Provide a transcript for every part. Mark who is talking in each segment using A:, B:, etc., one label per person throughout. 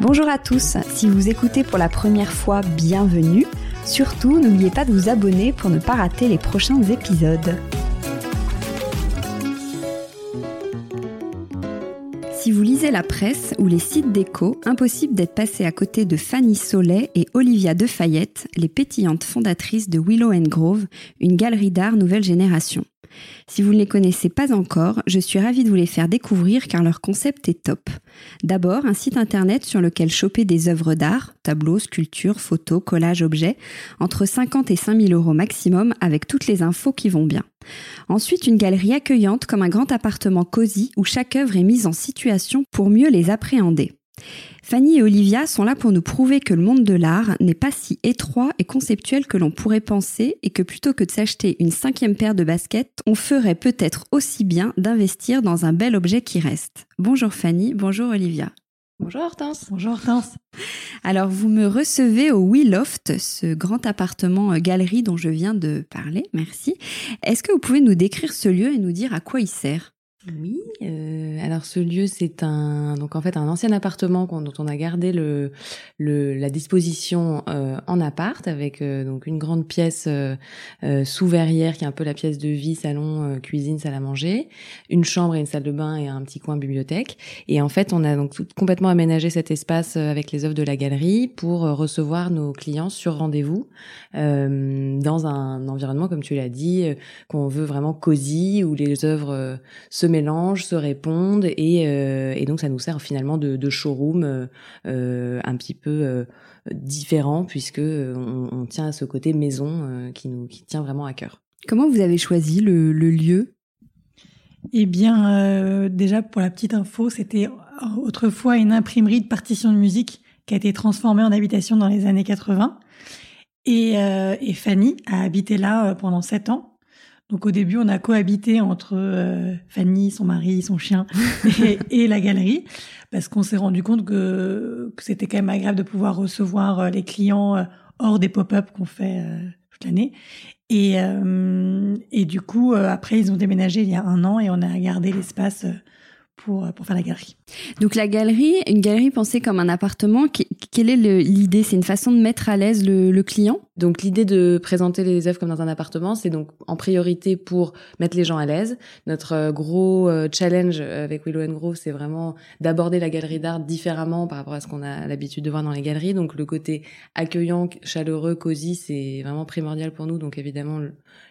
A: Bonjour à tous, si vous écoutez pour la première fois, bienvenue. Surtout, n'oubliez pas de vous abonner pour ne pas rater les prochains épisodes. La presse ou les sites d'écho, impossible d'être passé à côté de Fanny Solet et Olivia Defayette, les pétillantes fondatrices de Willow Grove, une galerie d'art nouvelle génération. Si vous ne les connaissez pas encore, je suis ravie de vous les faire découvrir car leur concept est top. D'abord, un site internet sur lequel choper des œuvres d'art, tableaux, sculptures, photos, collages, objets, entre 50 et 5000 euros maximum avec toutes les infos qui vont bien. Ensuite, une galerie accueillante comme un grand appartement cosy où chaque œuvre est mise en situation pour mieux les appréhender. Fanny et Olivia sont là pour nous prouver que le monde de l'art n'est pas si étroit et conceptuel que l'on pourrait penser et que plutôt que de s'acheter une cinquième paire de baskets, on ferait peut-être aussi bien d'investir dans un bel objet qui reste. Bonjour Fanny, bonjour Olivia.
B: Bonjour Hortense.
C: Bonjour Hortense.
A: Alors vous me recevez au We Loft, ce grand appartement euh, galerie dont je viens de parler, merci. Est-ce que vous pouvez nous décrire ce lieu et nous dire à quoi il sert?
B: Oui, euh, alors ce lieu c'est un donc en fait un ancien appartement dont on a gardé le, le la disposition euh, en appart avec euh, donc une grande pièce euh, euh, sous verrière qui est un peu la pièce de vie salon cuisine salle à manger, une chambre et une salle de bain et un petit coin bibliothèque. Et en fait on a donc complètement aménagé cet espace avec les œuvres de la galerie pour recevoir nos clients sur rendez-vous dans un environnement comme tu l'as dit qu'on veut vraiment cosy où les œuvres se mélangent, se répondent et, euh, et donc ça nous sert finalement de, de showroom euh, euh un petit peu euh, différent puisque on, on, tient à ce côté maison qui nous qui tient vraiment à cœur.
A: Comment vous avez choisi le, le lieu?
C: Eh bien, déjà pour la petite info, c'était autrefois une imprimerie de partitions de musique qui a été transformée en habitation dans les années 80. Et, et Fanny a habité là pendant sept ans. Donc au début, on a cohabité entre euh, Fanny, son mari, son chien et, la galerie, parce qu'on s'est rendu compte que, que c'était quand même agréable de pouvoir recevoir euh, les clients euh, hors des pop-up qu'on fait toute l'année. Et, et du coup, après, ils ont déménagé il y a un an et on a gardé l'espace pour, pour faire la galerie.
A: Donc la galerie, une galerie pensée comme un appartement, quelle est l'idée? C'est une façon de mettre à l'aise le, le, client?
B: Donc l'idée de présenter les œuvres comme dans un appartement, c'est donc en priorité pour mettre les gens à l'aise. Notre euh, gros euh, challenge avec Willow Grove, c'est vraiment d'aborder la galerie d'art différemment par rapport à ce qu'on a l'habitude de voir dans les galeries. Donc le côté accueillant, chaleureux, cosy, c'est vraiment primordial pour nous. Donc évidemment,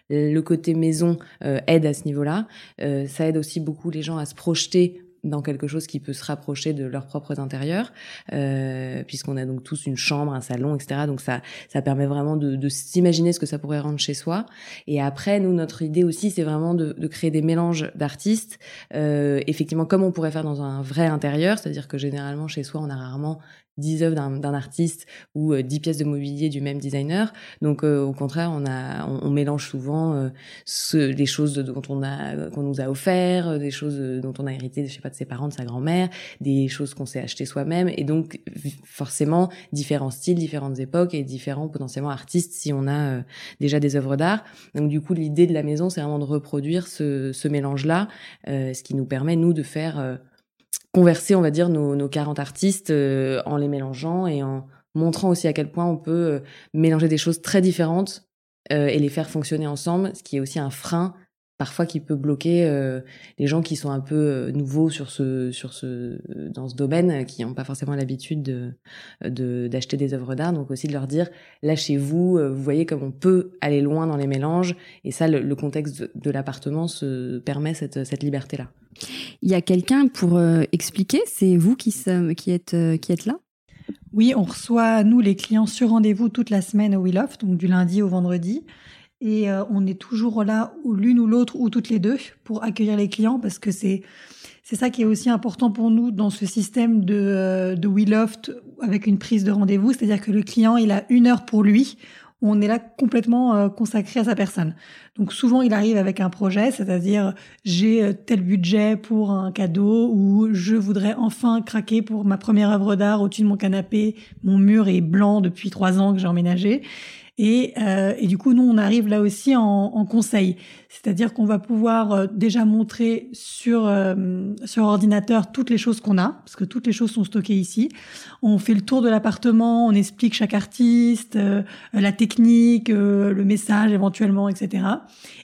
B: le, côté maison euh, aide à ce niveau-là. ça aide aussi beaucoup les gens à se projeter dans quelque chose qui peut se rapprocher de leurs propres intérieurs, euh, puisqu'on a donc tous une chambre, un salon, etc. Donc ça, ça permet vraiment de, de s'imaginer ce que ça pourrait rendre chez soi. Et après, nous, notre idée aussi, c'est vraiment de, de, créer des mélanges d'artistes, euh, effectivement, comme on pourrait faire dans un vrai intérieur, c'est-à-dire que généralement chez soi, on a rarement 10 œuvres d'un artiste ou euh, 10 pièces de mobilier du même designer. Donc euh, au contraire, on a on, on mélange souvent euh, ce, les choses dont on a qu'on nous a offert, euh, des choses dont on a hérité, je sais pas, de ses parents, de sa grand-mère, des choses qu'on s'est achetées soi-même et donc forcément différents styles, différentes époques et différents potentiellement artistes si on a euh, déjà des œuvres d'art. Donc du coup, l'idée de la maison, c'est vraiment de reproduire ce, ce mélange-là, euh, ce qui nous permet nous de faire converser, on va dire, nos, nos 40 artistes euh, en les mélangeant et en montrant aussi à quel point on peut euh, mélanger des choses très différentes euh, et les faire fonctionner ensemble, ce qui est aussi un frein parfois qui peut bloquer euh, les gens qui sont un peu euh, nouveaux sur ce sur ce dans ce domaine qui n'ont pas forcément l'habitude de de d'acheter des œuvres d'art. Donc aussi de leur dire lâchez-vous euh, vous voyez comme on peut aller loin dans les mélanges. Et ça le, le contexte de, de l'appartement se permet cette cette liberté là
A: il y a quelqu'un pour euh, expliquer? C'est vous qui qui êtes euh, qui êtes là?
C: Oui on reçoit nous les clients sur rendez-vous toute la semaine au Will donc du lundi au vendredi et euh, on est toujours là ou l'une ou l'autre ou toutes les deux pour accueillir les clients parce que c'est c'est ça qui est aussi important pour nous dans ce système de euh, de WeLoft avec une prise de rendez-vous, c'est-à-dire que le client il a une heure pour lui. On est là complètement euh, consacré à sa personne. Donc souvent il arrive avec un projet, c'est-à-dire j'ai euh, tel budget pour un cadeau ou je voudrais enfin craquer pour ma première œuvre d'art au-dessus de mon canapé. Mon mur est blanc depuis trois ans que j'ai emménagé. Et, euh, et, du coup, nous, on arrive là aussi en, en conseil. C'est-à-dire qu'on va pouvoir euh, déjà montrer sur, euh, sur ordinateur toutes les choses qu'on a, parce que toutes les choses sont stockées ici. On fait le tour de l'appartement, on explique chaque artiste, euh, la technique, euh, le message éventuellement, etc.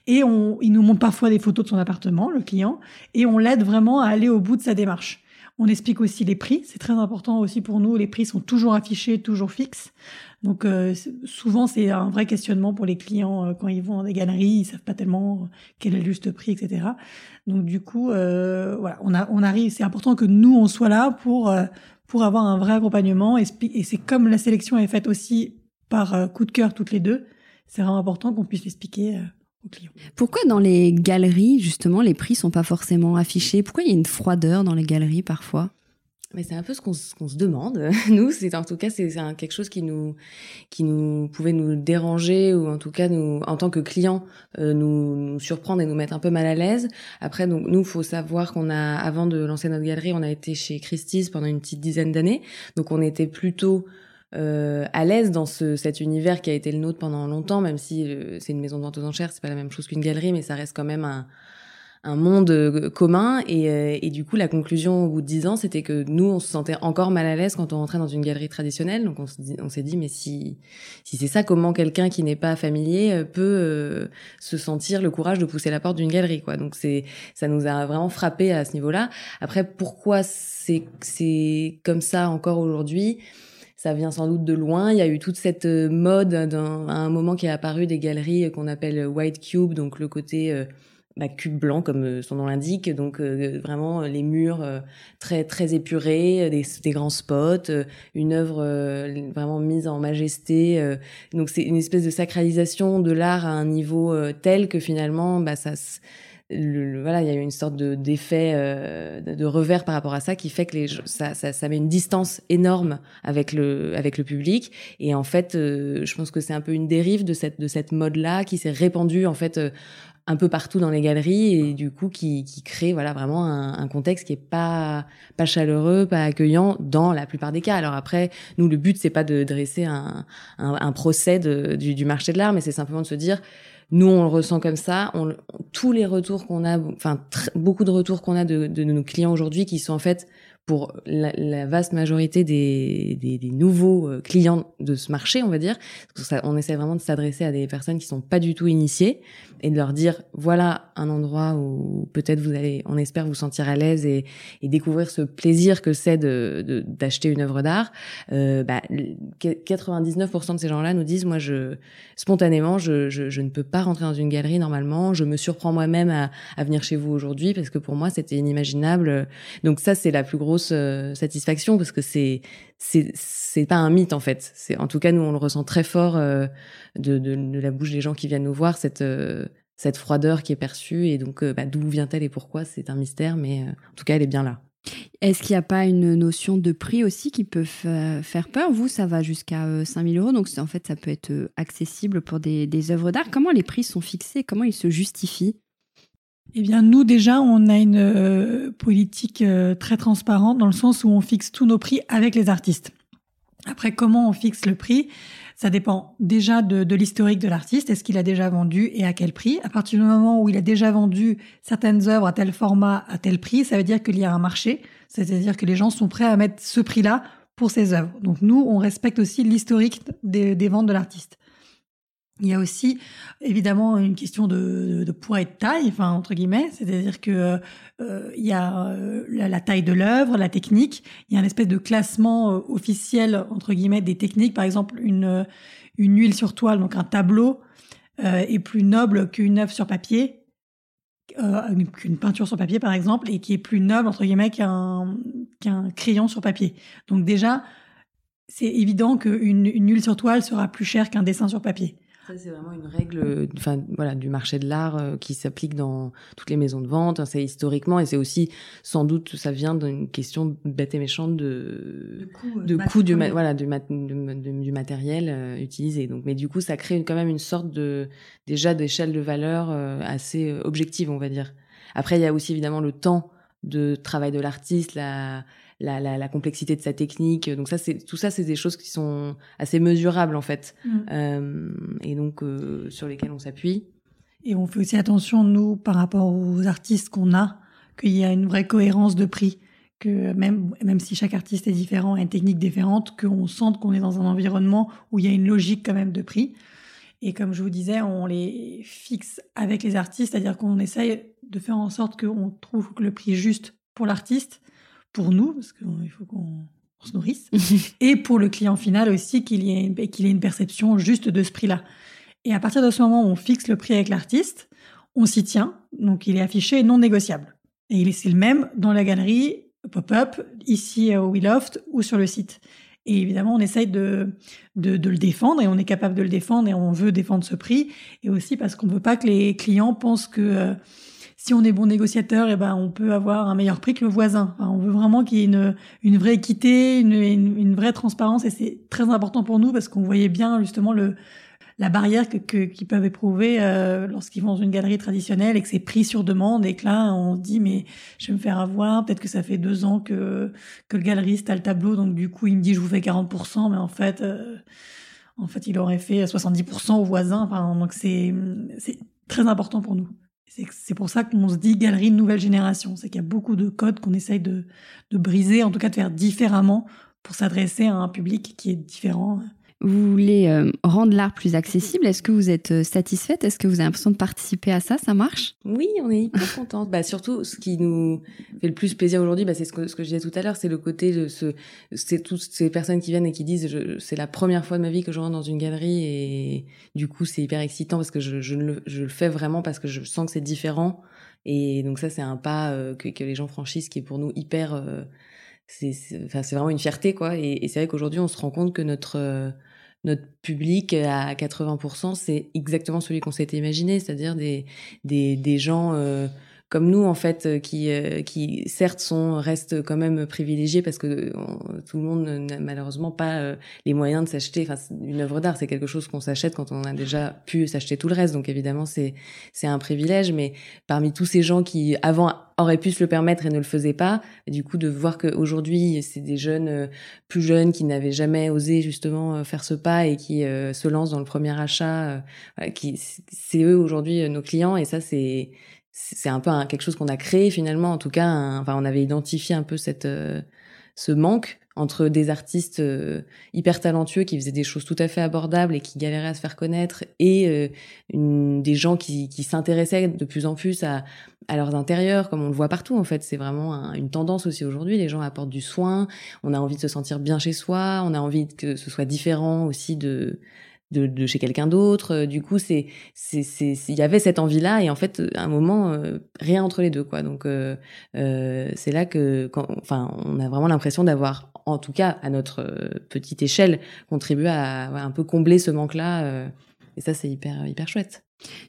C: Et on, il nous montre parfois des photos de son appartement, le client, et on l'aide vraiment à aller au bout de sa démarche. On explique aussi les prix, c'est très important aussi pour nous. Les prix sont toujours affichés, toujours fixes. Donc euh, souvent c'est un vrai questionnement pour les clients euh, quand ils vont dans des galeries, ils savent pas tellement euh, quel est le juste prix, etc. Donc du coup, voilà, on, arrive. C'est important que nous on soit là pour pour avoir un vrai accompagnement. Et, c'est comme la sélection est faite aussi par coup de cœur toutes les deux, c'est vraiment important qu'on puisse l'expliquer aux clients.
A: Pourquoi dans les galeries justement les prix sont pas forcément affichés? Pourquoi il y a une froideur dans les galeries parfois?
B: C'est un peu ce qu'on qu se demande. Nous, c'est en tout cas c'est quelque chose qui nous qui nous pouvait nous déranger ou en tout cas nous en tant que client euh, nous, nous surprendre et nous mettre un peu mal à l'aise. Après donc nous faut savoir qu'on a avant de lancer notre galerie, on a été chez Christie's pendant une petite dizaine d'années. Donc on était plutôt euh, à l'aise dans ce, cet univers qui a été le nôtre pendant longtemps, même si euh, c'est une maison de vente aux enchères, c'est pas la même chose qu'une galerie, mais ça reste quand même un, un monde euh, commun et, euh, et, du coup la conclusion au bout de dix ans c'était que nous on se sentait encore mal à l'aise quand on rentrait dans une galerie traditionnelle. Donc on s'est dit, mais si si c'est ça comment quelqu'un qui n'est pas familier euh, peut euh, se sentir le courage de pousser la porte d'une galerie quoi. Donc c'est ça nous a vraiment frappé à ce niveau-là. Après pourquoi c'est c'est comme ça encore aujourd'hui? Ça vient sans doute de loin. Il y a eu toute cette mode à un moment qui est apparu des galeries qu'on appelle white cube, donc le côté euh, bah, cube blanc comme euh, son nom l'indique, donc euh, vraiment les murs euh, très très épurés, des, des grands spots, une œuvre vraiment mise en majesté. donc c'est une espèce de sacralisation de l'art à un niveau tel que finalement bah, ça le, le, voilà, il y a une sorte de d'effet euh, de, de, revers par rapport à ça qui fait que les ça, ça, ça met une distance énorme avec le avec le public et en fait euh, je pense que c'est un peu une dérive de cette de cette mode là qui s'est répandue en fait euh, un peu partout dans les galeries et du coup qui, qui crée voilà vraiment un, un, contexte qui est pas pas chaleureux, pas accueillant dans la plupart des cas. Alors après, nous le but c'est pas de dresser un, un, un procès de, du, du marché de l'art, mais c'est simplement de se dire nous, on le ressent comme ça. On, tous les retours qu'on a, enfin beaucoup de retours qu'on a de, de, nos clients aujourd'hui, qui sont en fait pour la, la vaste majorité des, des, des, nouveaux euh, clients de ce marché, on va dire. On essaie vraiment de s'adresser à des personnes qui sont pas du tout initiées et de leur dire voilà un endroit où peut-être vous allez, on espère vous sentir à l'aise et, et découvrir ce plaisir que c'est de d'acheter une œuvre d'art. Euh, bah, 99% de ces gens-là nous disent moi je spontanément je, je, je, ne peux pas rentrer dans une galerie normalement, je me surprends moi-même à, à venir chez vous aujourd'hui parce que pour moi c'était inimaginable. Donc ça c'est la plus grosse euh, satisfaction parce que c'est c'est c'est pas un mythe en fait. C'est en tout cas nous on le ressent très fort euh, de, de, de, la bouche des gens qui viennent nous voir cette euh, cette froideur qui est perçue et donc euh, bah, d'où vient-elle et pourquoi c'est un mystère mais en tout cas elle est bien là.
A: Est-ce qu'il n'y a pas une notion de prix aussi qui peut faire peur? Vous, ça va jusqu'à 5000 euros, donc en fait, ça peut être accessible pour des, des œuvres d'art. Comment les prix sont fixés? Comment ils se justifient?
C: Eh bien, nous déjà, on a une euh, politique euh, très transparente dans le sens où on fixe tous nos prix avec les artistes. Après, comment on fixe le prix Ça dépend déjà de, l'historique de l'artiste. Est-ce qu'il a déjà vendu et à quel prix? À partir du moment où il a déjà vendu certaines œuvres à tel format, à tel prix, ça veut dire qu'il y a un marché. C'est-à-dire que les gens sont prêts à mettre ce prix-là pour ses œuvres. Donc nous, on respecte aussi l'historique des ventes de l'artiste. Il y a aussi évidemment une question de, de, poids et de taille, enfin entre guillemets, c'est-à-dire que euh, il y a euh, la, taille de l'œuvre, la technique. Il y a un espèce de classement euh, officiel entre guillemets des techniques. Par exemple, une une huile sur toile, donc un tableau, est plus noble qu'une œuvre sur papier, qu'une peinture sur papier par exemple, et qui est plus noble entre guillemets qu'un qu'un crayon sur papier. Donc déjà, c'est évident qu'une une huile sur toile sera plus chère qu'un dessin sur papier.
B: Ça, c'est vraiment une règle enfin, voilà, du marché de l'art euh, qui s'applique dans toutes les maisons de vente. c'est historiquement, et c'est aussi, sans doute, ça vient d'une question bête et méchante de, de coût, du, voilà, du, du, matériel euh, utilisé. Donc, mais du coup, ça crée quand même une sorte de, déjà d'échelle de valeur euh, assez objective, on va dire. Après, il y a aussi évidemment le temps de travail de l'artiste, la, la, la, la, complexité de sa technique. Donc ça, c'est tout ça, c'est des choses qui sont assez mesurables en fait, mm. euh, et donc euh, sur lesquelles on s'appuie.
C: Et on fait aussi attention nous par rapport aux artistes qu'on a, qu'il y a une vraie cohérence de prix, que même même si chaque artiste est différent, a une technique différente, qu'on sente qu'on est dans un environnement où il y a une logique quand même de prix. Et comme je vous disais, on les fixe avec les artistes, c'est-à-dire qu'on essaye de faire en sorte qu'on trouve le prix juste pour l'artiste, pour nous, parce qu'il faut qu'on se nourrisse, et pour le client final aussi, qu'il y ait, qu'il ait une perception juste de ce prix-là. Et à partir de ce moment où on fixe le prix avec l'artiste, on s'y tient, donc il est affiché non négociable. Et il est, c'est le même dans la galerie pop-up, ici au WeLoft ou sur le site. Et évidemment, on essaye de, de, de, le défendre et on est capable de le défendre et on veut défendre ce prix. Et aussi parce qu'on veut pas que les clients pensent que euh, si on est bon négociateur, eh ben on peut avoir un meilleur prix que le voisin. on veut vraiment qu'il y ait une, une vraie équité, une, une, vraie transparence, et c'est très important pour nous parce qu'on voyait bien justement le la barrière que qu'ils peuvent éprouver euh, lorsqu'ils vont dans une galerie traditionnelle et que c'est pris sur demande et que là on se dit mais je vais me faire avoir peut-être que ça fait deux ans que que le galeriste a le tableau donc du coup il me dit je vous fais 40% mais en fait euh, en fait il aurait fait 70% au voisin enfin donc c'est c'est très important pour nous c'est pour ça qu'on se dit galerie de nouvelle génération. C'est qu'il y a beaucoup de codes qu'on essaye de, de briser, en tout cas de faire différemment pour s'adresser à un public qui est différent
A: vous voulez euh, rendre l'art plus accessible. Est-ce que vous êtes euh, satisfaite? Est-ce que vous avez l'impression de participer à ça? Ça marche?
B: Oui, on est hyper contente. bah, surtout, ce qui nous fait le plus plaisir aujourd'hui, bah, c'est ce que, je disais tout à l'heure, c'est le côté de ce, c'est toutes ces personnes qui viennent et qui disent, c'est la première fois de ma vie que je rentre dans une galerie et du coup, c'est hyper excitant parce que je, le, fais vraiment parce que je sens que c'est différent. Et donc ça, c'est un pas euh, que, les gens franchissent qui est pour nous hyper c'est enfin vraiment une fierté quoi. Et, et c'est vrai qu'aujourd'hui on se rend compte que notre notre public à 80%, c'est exactement celui qu'on s'était imaginé, c'est-à-dire des, des, des gens euh, comme nous en fait euh, qui euh, qui certes sont restent quand même privilégiés parce que tout le monde n'a malheureusement pas euh, les moyens de s'acheter. Enfin une œuvre d'art c'est quelque chose qu'on s'achète quand on a déjà pu s'acheter tout le reste. Donc évidemment c'est c'est un privilège. Mais parmi tous ces gens qui avant auraient pu se le permettre et ne le faisaient pas du coup de voir qu'aujourd'hui c'est des jeunes plus jeunes qui n'avaient jamais osé justement faire ce pas et qui se lancent dans le premier achat qui c'est eux aujourd'hui nos clients. Et ça c'est c'est un peu quelque chose qu'on a créé finalement. En tout cas, enfin, on avait identifié un peu cette euh, ce manque entre des artistes hyper talentueux qui faisaient des choses tout à fait abordables et qui galéraient à se faire connaître et une, des gens qui, qui s'intéressaient de plus en plus à, à leurs intérieurs, comme on le voit partout en fait. C'est vraiment une tendance aussi aujourd'hui. Les gens apportent du soin, on a envie de se sentir bien chez soi, on a envie que ce soit différent aussi de de, de chez quelqu'un d'autre. Euh, du coup, c'est c'est c'est il y avait cette envie là et en fait à un moment euh, rien entre les deux quoi. Donc euh, euh c'est là que quand, enfin on a vraiment l'impression d'avoir en tout cas à notre petite échelle contribué à, à un peu combler ce manque là et ça c'est hyper hyper chouette.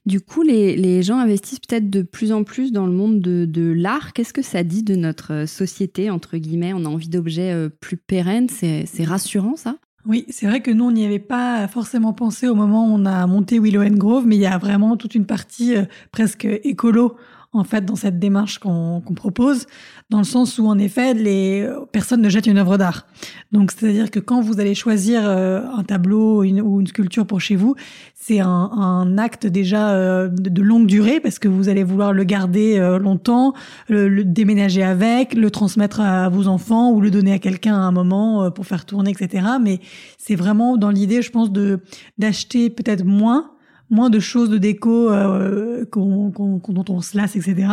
A: Du coup, les, les gens investissent peut-être de plus en plus dans le monde de, de l'art. Qu'est-ce que ça dit de notre société, entre guillemets? On a envie d'objets plus pérennes, c'est rassurant ça?
C: Oui, c'est vrai que nous, on n'y avait pas forcément pensé au moment où on a monté Willow and Grove, mais il y a vraiment toute une partie euh, presque écolo en fait dans cette démarche qu'on propose, dans le sens où en effet les personnes ne jettent une œuvre d'art. Donc c'est-à-dire que quand vous allez choisir euh, un tableau ou une sculpture pour chez vous, c'est un, un, acte déjà euh, de, longue durée parce que vous allez vouloir le garder euh, longtemps, le, déménager avec, le transmettre à vos enfants ou le donner à quelqu'un à un moment pour faire tourner, etc. Mais c'est vraiment dans l'idée, je pense, de d'acheter peut-être moins moins de choses de déco euh, qu'on, dont on se lasse, etc.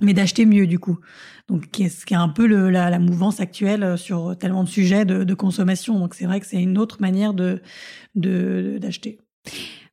C: Mais d'acheter mieux du coup. Donc, ce qui est un peu le, la, mouvance actuelle euh, sur tellement de sujets de, consommation. Donc, c'est vrai que c'est une autre manière de d'acheter.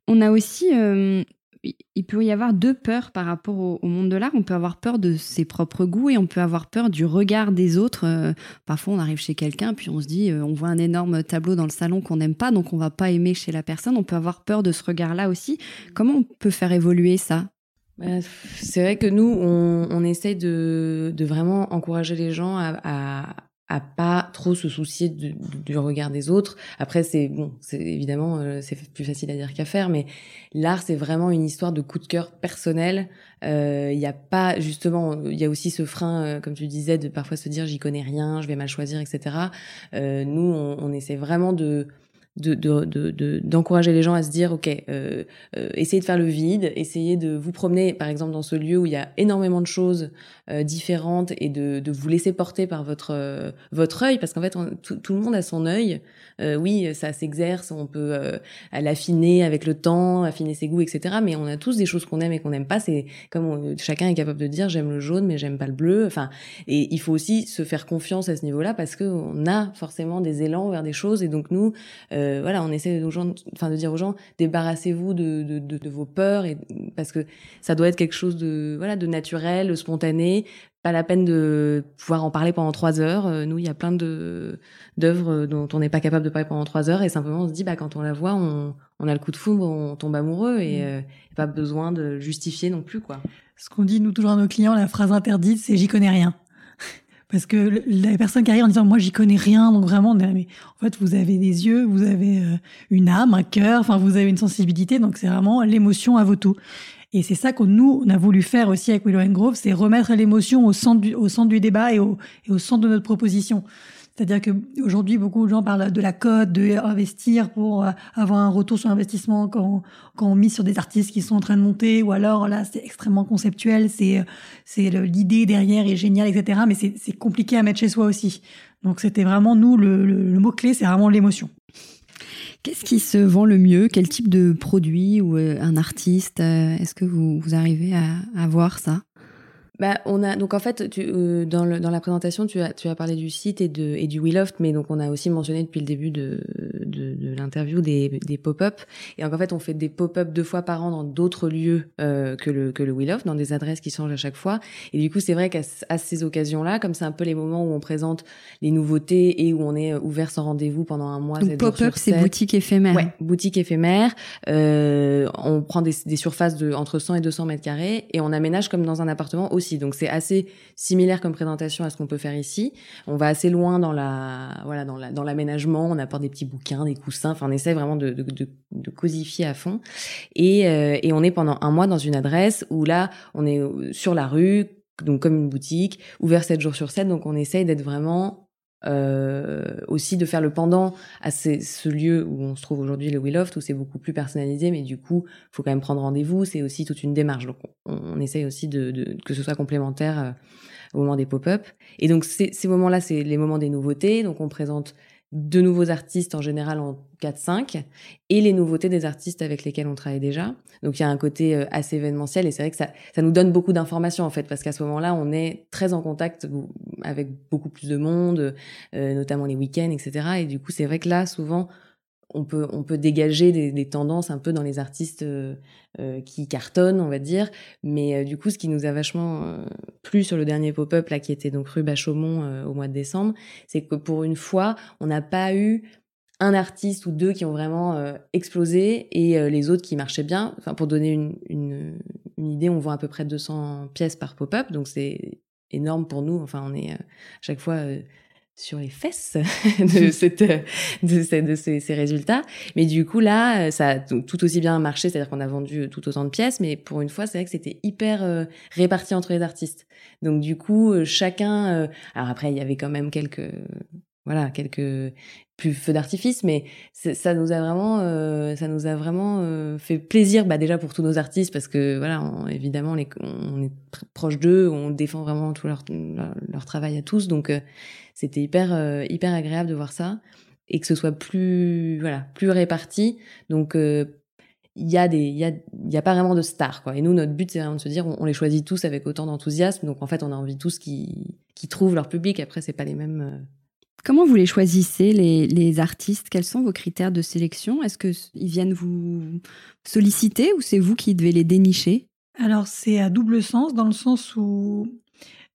A: On a aussi euh, il peut y avoir deux peurs par rapport au, monde de l'art. On peut avoir peur de ses propres goûts et on peut avoir peur du regard des autres. Euh, parfois, on arrive chez quelqu'un, puis on se dit, euh, on voit un énorme tableau dans le salon qu'on n'aime pas, donc on va pas aimer chez la personne. On peut avoir peur de ce regard-là aussi. Comment on peut faire évoluer ça?
B: Bah, c'est vrai que nous, on, on essaye de, vraiment encourager les gens à, à pas trop se soucier du, regard des autres. Après, c'est bon, c'est évidemment euh, c'est plus facile à dire qu'à faire, mais l'art c'est vraiment une histoire de coup de cœur personnel. Euh, il n'y a pas justement, il y a aussi ce frein, euh, comme tu disais, de parfois se dire j'y connais rien, je vais mal choisir, etc. nous, on, on essaie vraiment de d'encourager de, de, les gens à se dire ok euh, euh, essayez de faire le vide essayez de vous promener par exemple dans ce lieu où il y a énormément de choses euh, différentes et de, de vous laisser porter par votre euh, votre œil. Parce qu'en fait tout, le monde a son œil. Euh, oui ça s'exerce on peut l'affiner avec le temps affiner ses goûts etc mais on a tous des choses qu'on aime et qu'on n'aime pas. C'est comme chacun est capable de dire j'aime le jaune mais j'aime pas le bleu. Enfin et il faut aussi se faire confiance à ce niveau là parce que on a forcément des élans vers des choses. Et donc nous euh, voilà, on essaie aux gens, enfin de dire aux gens, débarrassez-vous de, de, de, de, vos peurs et parce que ça doit être quelque chose de voilà de naturel, spontané. Pas la peine de pouvoir en parler pendant trois heures. Euh, nous, il y a plein de d'œuvres dont on n'est pas capable de parler pendant trois heures et simplement on se dit bah quand on la voit, on, on a le coup de foudre, on tombe amoureux et mmh. euh, pas besoin de justifier non plus quoi.
C: Ce qu'on dit nous toujours à nos clients, la phrase interdite, c'est j'y connais rien parce que la personne qui arrive en disant moi j'y connais rien donc vraiment mais en fait vous avez des yeux vous avez euh, une âme un cœur enfin vous avez une sensibilité donc c'est vraiment l'émotion à vos tout et c'est ça que nous on a voulu faire aussi avec Willow Grove c'est remettre l'émotion au centre du au centre du débat et au et au centre de notre proposition c'est-à-dire que aujourd'hui, beaucoup de gens parlent de la cote, de investir pour euh, avoir un retour sur investissement quand, quand on mise sur des artistes qui sont en train de monter, ou alors là, c'est extrêmement conceptuel, c'est c'est l'idée derrière est géniale, etc. Mais c'est compliqué à mettre chez soi aussi. Donc c'était vraiment nous le, le, mot clé, c'est vraiment l'émotion.
A: Qu'est-ce qui se vend le mieux? Quel type de produit ou euh, un artiste? Euh, Est-ce que vous, vous arrivez à, à voir ça?
B: Bah, on a donc en fait tu, euh, dans, le, dans la présentation tu as tu as parlé du site et de et du Loft mais donc on a aussi mentionné depuis le début de de, de l'interview des, des pop-up et donc en fait on fait des pop-up deux fois par an dans d'autres lieux euh, que le que le Loft dans des adresses qui changent à chaque fois. Et du coup c'est vrai qu'à à ces occasions là comme c'est un peu les moments où on présente les nouveautés et où on est ouvert sans rendez-vous pendant un mois
A: donc pop-up c'est boutique éphémère.
B: Ouais boutique éphémère. Euh, on prend des, des surfaces de entre 100 et 200 mètres carrés et on aménage comme dans un appartement aussi donc c'est assez similaire comme présentation à ce qu'on peut faire ici. On va assez loin dans la voilà dans la dans l'aménagement. On apporte des petits bouquins, des coussins. Enfin, on essaie vraiment de cosifier à fond. Et euh, et on est pendant un mois dans une adresse où là on est sur la rue donc comme une boutique, ouvert 7 jours sur 7, donc on essaye d'être vraiment euh, aussi de faire le pendant à ce lieu où on se trouve aujourd'hui, le Loft où c'est beaucoup plus personnalisé, mais du coup, faut quand même prendre rendez-vous. C'est aussi toute une démarche. Donc, on, essaye aussi de, de, que ce soit complémentaire au moment des pop-up. Et donc ces moments-là, c'est les moments des nouveautés. Donc on présente de nouveaux artistes en général en 4-5 et les nouveautés des artistes avec lesquels on travaille déjà. Donc il y a un côté euh, assez événementiel et c'est vrai que ça, ça nous donne beaucoup d'informations en fait parce qu'à ce moment-là on est très en contact avec beaucoup plus de monde, euh, notamment les week-ends, etc. Et du coup c'est vrai que là souvent on peut, on peut dégager des, des, tendances un peu dans les artistes euh, euh qui cartonnent, on va dire. Mais euh, du coup, ce qui nous a vachement euh, plu sur le dernier pop-up, là, qui était donc rue Bachaumont au mois de décembre, c'est que pour une fois, on n'a pas eu un artiste ou deux qui ont vraiment explosé et les autres qui marchaient bien. Enfin, pour donner une, une, une, idée, on vend à peu près 200 pièces par pop-up, donc c'est énorme pour nous. Enfin, on est à chaque fois sur les fesses de, cette, de, de ces, ces, résultats. Mais du coup, là, ça a tout aussi bien marché, c'est-à-dire qu'on a vendu tout autant de pièces, mais pour une fois, c'est vrai que c'était hyper euh, réparti entre les artistes. Donc du coup, euh, chacun... Euh, alors après, il y avait quand même quelques... Voilà, quelques plus feux d'artifice, mais ça nous a vraiment, ça nous a vraiment fait plaisir, bah déjà pour tous nos artistes parce que voilà, évidemment, les, on est proche d'eux, on défend vraiment tout leur, leur, leur travail à tous, donc c'était hyper euh, hyper agréable de voir ça et que ce soit plus voilà plus réparti. Donc euh, il y a des il y a il y a pas vraiment de stars quoi. Et nous notre but c'est vraiment de se dire on, les choisit tous avec autant d'enthousiasme. Donc en fait on a envie tous qui qui trouvent leur public. Après c'est pas les mêmes. Euh.
A: Comment vous les choisissez, les, les artistes? Quels sont vos critères de sélection? Est-ce qu'ils viennent vous solliciter ou c'est vous qui devez les dénicher?
C: Alors, c'est à double sens, dans le sens où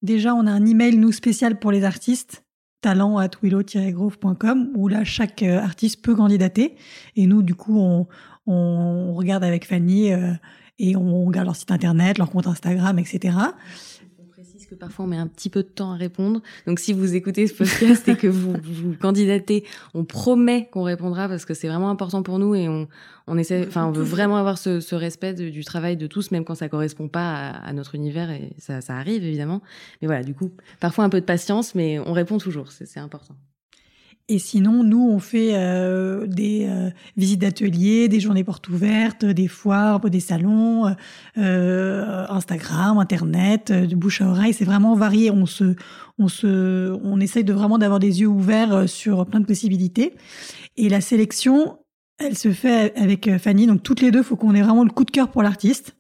C: déjà, on a un email, nous, spécial pour les artistes talent at willow-grove.com où là chaque euh, artiste peut candidater. Et nous du coup on, on regarde avec Fanny euh, et on regarde leur site internet, leur compte Instagram, etc
B: parfois on met un petit peu de temps à répondre. Donc si vous écoutez ce podcast et que vous, vous candidatez, on promet qu'on répondra parce que c'est vraiment important pour nous et on, on essaie, enfin on veut vraiment avoir ce, ce respect du travail de tous, même quand ça correspond pas à, à notre univers et ça, ça arrive évidemment. Mais voilà, du coup, parfois un peu de patience, mais on répond toujours, c'est important.
C: Et sinon, nous, on fait euh, des euh, visites d'ateliers, des journées portes ouvertes, des foires, des salons, euh, Instagram, Internet, de bouche à oreille. C'est vraiment varié. On se, on se, on essaye de vraiment d'avoir des yeux ouverts sur plein de possibilités. Et la sélection, elle se fait avec Fanny. Donc toutes les deux, faut qu'on ait vraiment le coup de cœur pour l'artiste.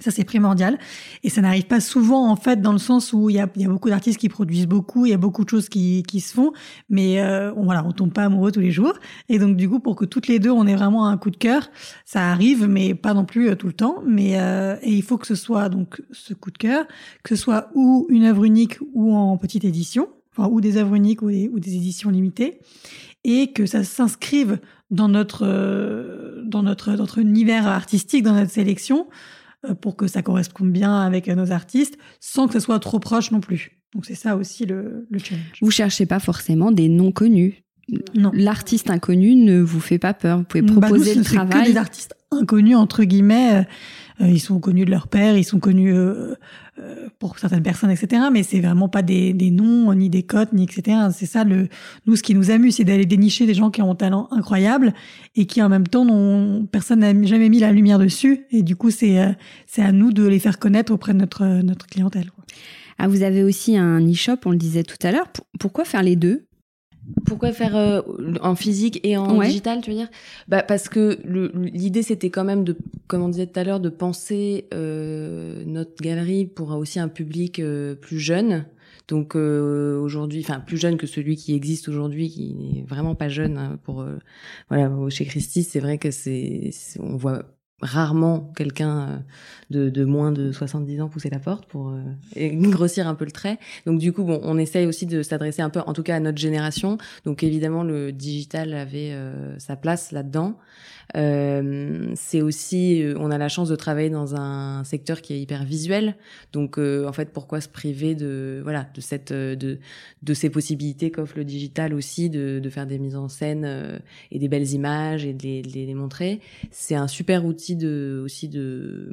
C: Ça, c'est primordial. Et ça n'arrive pas souvent, en fait, dans le sens où il y a, beaucoup d'artistes qui produisent beaucoup, il y a beaucoup de choses qui, se font, mais euh, voilà, on tombe pas amoureux tous les jours. Et donc, du coup, pour que toutes les deux, on ait vraiment un coup de cœur, ça arrive, mais pas non plus euh, tout le temps. Mais euh, et il faut que ce soit donc ce coup de cœur, que ce soit ou une œuvre unique ou en petite édition, enfin, ou des œuvres uniques ou des, ou des éditions limitées, et que ça s'inscrive dans notre euh, dans notre notre univers artistique, dans notre sélection pour que ça corresponde bien avec nos artistes, sans que ce soit trop proche non plus. Donc c'est ça aussi le, le challenge.
A: Vous cherchez pas forcément des noms connus. Non. L'artiste inconnu ne vous fait pas peur. Vous pouvez proposer
C: bah
A: le travail.
C: Que des artistes inconnus entre guillemets. Euh, euh, ils sont connus de leur père, ils sont connus euh, euh, pour certaines personnes, etc. Mais c'est vraiment pas des, des, noms, ni des cotes, ni etc. C'est ça le nous ce qui nous amuse, c'est d'aller dénicher des gens qui ont un talent incroyable et qui en même temps n'ont personne n'a jamais mis la lumière dessus. Et du coup, c'est c'est à nous de les faire connaître auprès de notre notre clientèle.
A: Ah, vous avez aussi un e-shop, on le disait tout à l'heure. Pourquoi faire les deux?
B: Pourquoi faire euh, en physique et en digital, tu veux dire? Bah parce que l'idée c'était quand même de, comme on disait tout à l'heure, de penser euh, notre galerie pour aussi un public euh, plus jeune. Donc euh, aujourd'hui, enfin plus jeune que celui qui existe aujourd'hui, qui n'est vraiment pas jeune hein, pour euh, voilà chez Christie, c'est vrai que c'est on voit rarement quelqu'un euh, de, de, moins de 70 ans pousser la porte pour euh, grossir un peu le trait. Donc du coup, bon, on essaye aussi de s'adresser un peu, en tout cas à notre génération. Donc évidemment, le digital avait euh, sa place là-dedans. Euh, c'est aussi, euh, on a la chance de travailler dans un secteur qui est hyper visuel. Donc, euh, en fait, pourquoi se priver de, voilà, de cette, de, de ces possibilités qu'offre le digital aussi, de, de faire des mises en scène et des belles images et de les, de les montrer. C'est un super outil de, aussi de,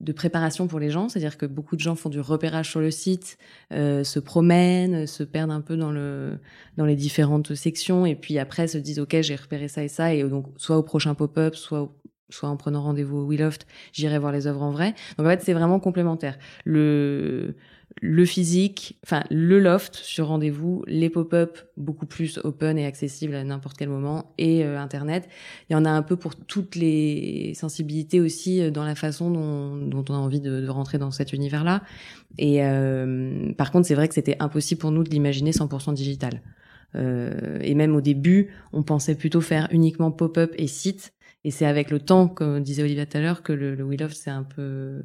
B: de préparation pour les gens, c'est-à-dire que beaucoup de gens font du repérage sur le site, euh, se promènent, se perdent un peu dans le dans les différentes sections et puis après se disent ok j'ai repéré ça et ça et donc soit au prochain pop-up, soit soit en prenant rendez-vous au Willoft, j'irai voir les œuvres en vrai. Donc en fait, c'est vraiment complémentaire. Le le physique, enfin le loft sur rendez-vous, les pop-up beaucoup plus open et accessibles à n'importe quel moment, et euh, Internet. Il y en a un peu pour toutes les sensibilités aussi euh, dans la façon dont, on a envie de, rentrer dans cet univers-là. Et euh, par contre, c'est vrai que c'était impossible pour nous de l'imaginer 100% digital. et même au début, on pensait plutôt faire uniquement pop-up et site. Et c'est avec le temps, comme disait Olivia tout à l'heure, que le, le We s'est un peu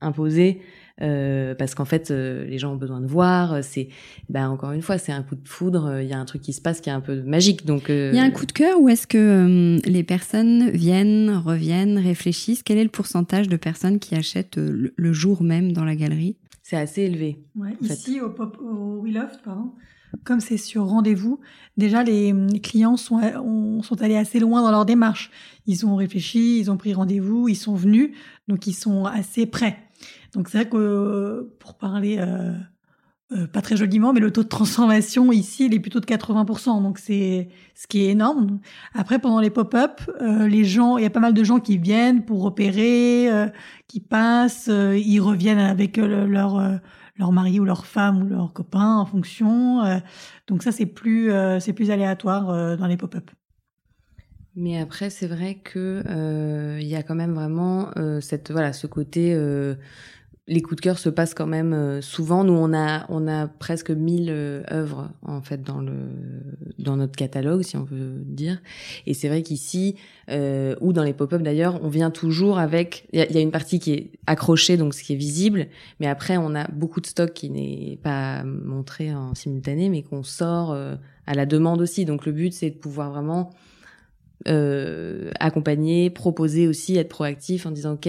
B: imposé euh, parce qu'en fait euh, les gens ont besoin de voir c'est ben encore une fois c'est un coup de foudre il y a un truc qui se passe qui est un peu magique donc
A: euh, il y a un coup de cœur ou est-ce que les personnes viennent reviennent réfléchissent? Quel est le pourcentage de personnes qui achètent le, jour même dans la galerie?
B: C'est assez élevé
C: ouais, ici au, pop, au We Loft pardon comme c'est sur rendez-vous, déjà les, clients sont, sont allés assez loin dans leur démarche. Ils ont réfléchi, ils ont pris rendez-vous, ils sont venus, donc ils sont assez prêts. Donc c'est vrai que pour parler euh, euh, pas très joliment, mais le taux de transformation ici, il est plutôt de 80%. Donc c'est ce qui est énorme. Après, pendant les pop-up, euh, les gens, il y a pas mal de gens qui viennent pour opérer, qui passent, ils reviennent avec leur leur mari ou leur femme ou leur copain en fonction. donc ça c'est plus c'est plus aléatoire dans les pop-up.
B: Mais après, c'est vrai que il y a quand même vraiment cette voilà ce côté les coups de cœur se passent quand même euh, souvent. Nous, on a, on a presque 1000 euh, œuvres en fait dans le dans notre catalogue, si on veut dire. Et c'est vrai qu'ici, euh, ou dans les pop-up d'ailleurs, on vient toujours avec. Il y, a une partie qui est accrochée, donc ce qui est visible. Mais après, on a beaucoup de stock qui n'est pas montré en simultané, mais qu'on sort à la demande aussi. Donc le but, c'est de pouvoir vraiment euh, accompagner, proposer aussi, être proactif en disant ok,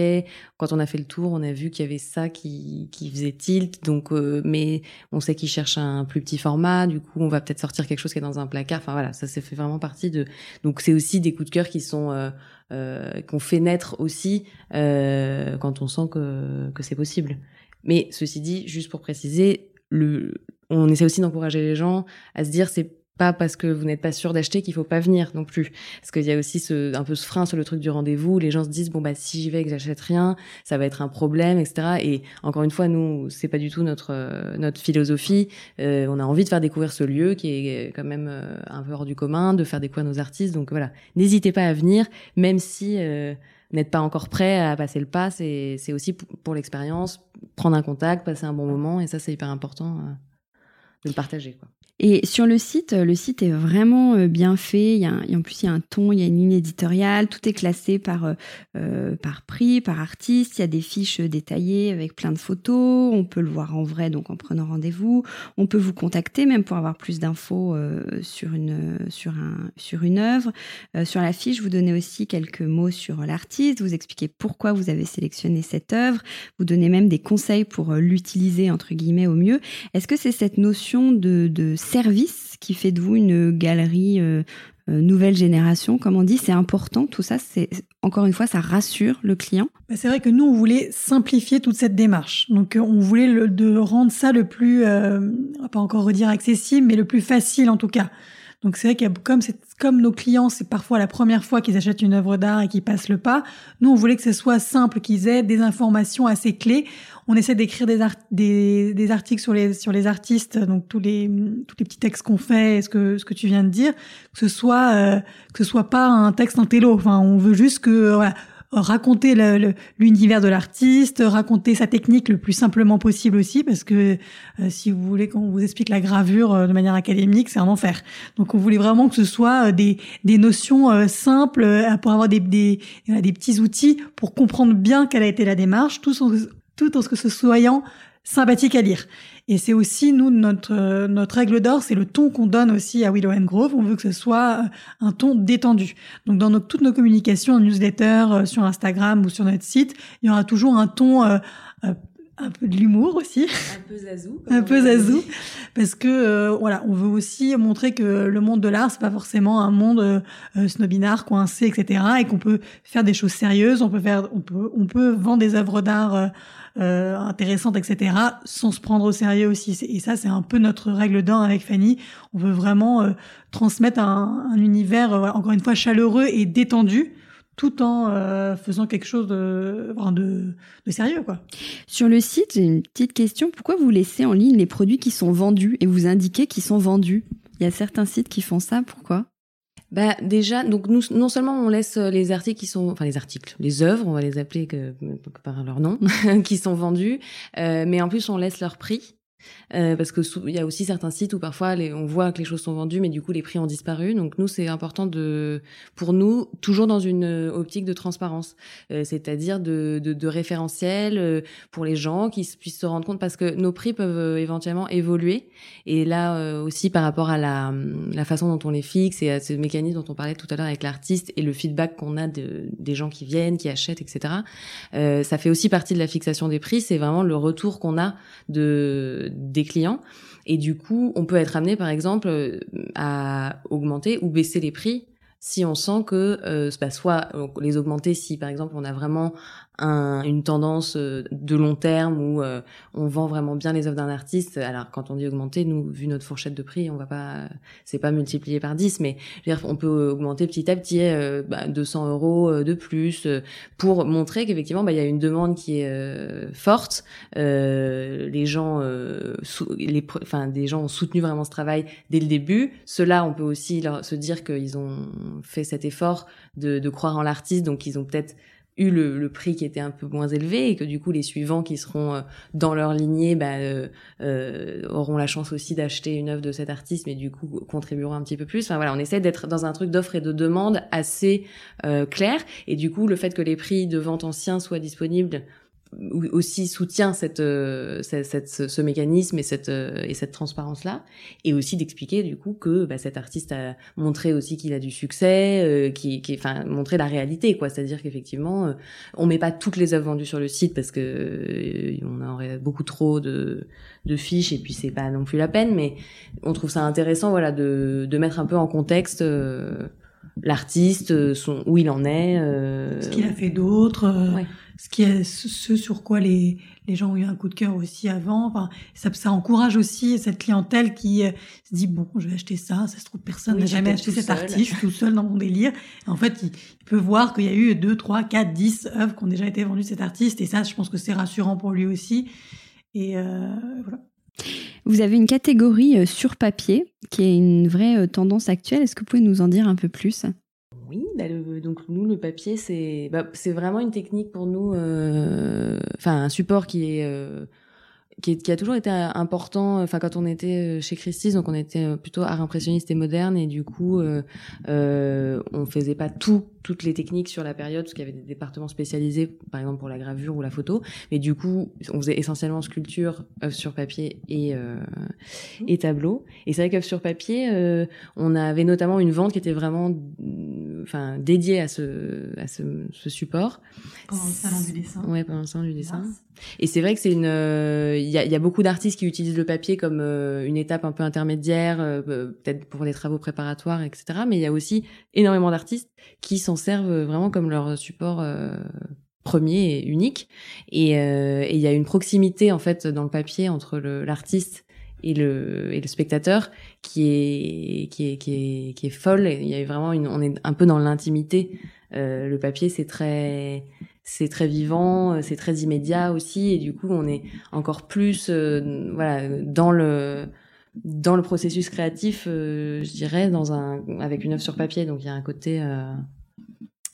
B: quand on a fait le tour, on a vu qu'il y avait ça qui, qui faisait tilt, donc euh, mais on sait qu'il cherche un plus petit format, du coup on va peut-être sortir quelque chose qui est dans un placard. Enfin voilà, ça c'est fait vraiment partie de. Donc c'est aussi des coups de cœur qui sont euh, euh qu'on fait naître aussi euh, quand on sent que que c'est possible. Mais ceci dit, juste pour préciser, le, on essaie aussi d'encourager les gens à se dire c'est pas parce que vous n'êtes pas sûr d'acheter qu'il faut pas venir non plus. Parce qu'il y a aussi ce, un peu ce frein sur le truc du rendez-vous. Les gens se disent bon bah si j'y vais et que j'achète rien, ça va être un problème, etc. Et encore une fois, nous c'est pas du tout notre euh, notre philosophie. Euh, on a envie de faire découvrir ce lieu qui est quand même euh, un peu hors du commun, de faire découvrir nos artistes. Donc voilà, n'hésitez pas à venir, même si n'êtes pas encore prêt à passer le pas. C'est c'est aussi pour l'expérience, prendre un contact, passer un bon moment, et ça c'est hyper important de le partager quoi.
A: Et sur le site, le site est vraiment euh, bien fait. Il y a, en plus, il y a un ton, il y a une ligne éditoriale. Tout est classé par, euh, euh, par prix, par artiste. Il y a des fiches détaillées avec plein de photos. On peut le voir en vrai, donc en prenant rendez-vous. On peut vous contacter même pour avoir plus d'infos sur une sur un sur une œuvre. sur la fiche, vous donnez aussi quelques mots sur l'artiste. Vous expliquez pourquoi vous avez sélectionné cette œuvre. Vous donnez même des conseils pour l'utiliser entre guillemets au mieux. Est-ce que c'est cette notion de, de service qui fait de vous une galerie euh, euh, nouvelle génération, comme on dit, c'est important. Tout ça, c'est encore une fois, ça rassure le client.
C: Bah, c'est vrai que nous, on voulait simplifier toute cette démarche. Donc, euh, on voulait de rendre ça le plus, on va pas encore redire accessible, mais le plus facile en tout cas. Donc c'est vrai que comme comme nos clients, c'est parfois la première fois qu'ils achètent une œuvre d'art et qu'ils passent le pas. Nous, on voulait que ce soit simple, qu'ils aient des informations assez clés. On essaie d'écrire des, des, des, articles sur les sur les artistes, donc tous les tous les petits textes qu'on fait, ce que ce que tu viens de dire, que ce soit euh, que ce soit pas un texte en télo. Enfin, on veut juste que voilà, raconter l'univers de l'artiste, raconter sa technique le plus simplement possible aussi, parce que euh, si vous voulez qu'on vous explique la gravure euh, de manière académique, c'est un enfer. Donc on voulait vraiment que ce soit euh, des, des notions simples pour avoir des, des, des, petits outils pour comprendre bien quelle a été la démarche, tout tout en ce que ce soyant sympathique à lire. Et c'est aussi, nous, notre, notre règle d'or, c'est le ton qu'on donne aussi à Willow and Grove. On veut que ce soit euh, un ton détendu. Donc, dans toutes nos communications, en newsletter, euh, sur Instagram ou sur notre site, il y aura toujours un ton euh, un peu de l'humour aussi.
B: Un peu zazou.
C: un peu zazou. Parce que, voilà, on veut aussi montrer que le monde de l'art, c'est pas forcément un monde euh, snobinard, coincé, etc. Et qu'on peut faire des choses sérieuses, on peut faire, on peut, on peut vendre des œuvres d'art euh, intéressante, etc., sans se prendre au sérieux aussi. Et ça, c'est un peu notre règle d'or avec Fanny. On veut vraiment euh, transmettre un, un univers, euh, encore une fois, chaleureux et détendu, tout en euh, faisant quelque chose de, de, de, sérieux. Quoi.
A: Sur le site, j'ai une petite question. Pourquoi vous laissez en ligne les produits qui sont vendus et vous indiquez qu'ils sont vendus? Il y a certains sites qui font ça. Pourquoi?
B: Bah déjà, donc nous non seulement on laisse les articles qui sont, enfin les articles, les œuvres, on va les appeler que, par leur nom, qui sont vendus, euh, mais en plus on laisse leur prix. Euh, parce que il y a aussi certains sites où parfois les, on voit que les choses sont vendues, mais du coup les prix ont disparu. Donc nous, c'est important de, pour nous, toujours dans une optique de transparence, euh, c'est-à-dire de, de, de, référentiel euh, pour les gens qui puissent se rendre compte, parce que nos prix peuvent euh, éventuellement évoluer. Et là aussi par rapport à la, la façon dont on les fixe et à ce mécanisme dont on parlait tout à l'heure avec l'artiste et le feedback qu'on a de, des gens qui viennent, qui achètent, etc. ça fait aussi partie de la fixation des prix. C'est vraiment le retour qu'on a de des clients. Et du coup, on peut être amené, par exemple, euh, à augmenter ou baisser les prix si on sent que euh, bah, soit les augmenter si par exemple on a vraiment un, une tendance euh, de long terme où euh, on vend vraiment bien les œuvres d'un artiste. Alors quand on dit augmenter, nous vu notre fourchette de prix, on va pas, c'est pas multiplié par 10, mais on peut augmenter petit à petit euh, bah, 200 euros de plus pour montrer qu'effectivement bah, il y a une demande qui est forte. les gens, les, enfin des gens ont soutenu vraiment ce travail dès le début. Cela, on peut aussi leur, se dire qu'ils ont fait cet effort de, de croire en l'artiste, donc ils ont peut-être eu le, le, prix qui était un peu moins élevé et que du coup les suivants qui seront euh, dans leur lignée bah, euh, euh, auront la chance aussi d'acheter une œuvre de cet artiste mais du coup contribueront un petit peu plus. Enfin voilà, on essaie d'être dans un truc d'offre et de demande assez euh, clair et du coup le fait que les prix de vente anciens soient disponibles aussi soutient cette, euh, cette, ce mécanisme et cette, euh, et cette transparence-là, et aussi d'expliquer du coup que bah, cet artiste a montré aussi qu'il a du succès, euh, qui, qui, enfin, montré la réalité, quoi. C'est-à-dire qu'effectivement, euh, on met pas toutes les œuvres vendues sur le site parce que on aurait beaucoup trop de, de fiches et puis c'est pas non plus la peine, mais on trouve ça intéressant, voilà, de, de mettre un peu en contexte l'artiste, son où il en est,
C: ce qu'il a fait d'autre. Ouais ce qui est ce sur quoi les, les gens ont eu un coup de cœur aussi avant. Enfin, ça, ça encourage aussi cette clientèle qui euh, se dit bon, je vais acheter ça. Ça se trouve personne n'a jamais acheté cet artiste, je suis tout seul dans mon délire. en fait, il, peut voir qu'il y a eu deux, trois, quatre, dix œuvres qui ont déjà été vendues de cet artiste. Et ça, je pense que c'est rassurant pour lui aussi. Et euh, voilà.
A: Vous avez une catégorie euh, sur papier qui est une vraie tendance actuelle. Est-ce que vous pouvez nous en dire un peu plus?
B: Oui, bah donc nous le papier c'est bah, c'est vraiment une technique pour nous, euh, enfin un support qui est euh, qui, a toujours été important. Enfin, quand on était euh, chez Christie's, donc on était euh, plutôt art impressionniste et moderne, et du coup, euh, euh, on faisait pas tout, toutes les techniques sur la période, parce qu'il y avait des départements spécialisés, par exemple pour la gravure ou la photo. Mais du coup, on faisait essentiellement sculpture, œuvre sur papier et euh, et tableau. Et c'est vrai qu'œuvre sur papier, euh, on avait notamment une vente qui était vraiment, enfin, dédiée à ce à ce, ce support.
C: Pendant le salon du dessin.
B: Ouais, pendant le salon du dessin. Et c'est vrai que c'est une, euh, il y, a, y, a, beaucoup d'artistes qui utilisent le papier comme euh, une étape un peu intermédiaire, euh, peut-être pour des travaux préparatoires, etc. Mais il y a aussi énormément d'artistes qui s'en servent vraiment comme leur support premier et unique. Et il y a une proximité en fait dans le papier entre l'artiste et le, et le spectateur qui est qui est qui est qui est folle. Il y a vraiment une, on est un peu dans l'intimité. le papier c'est très c'est très vivant, euh, c'est très immédiat aussi, et du coup, on est encore plus, euh, voilà, dans le dans le processus créatif, euh, je dirais, dans un avec une œuvre sur papier. Donc il y a un côté,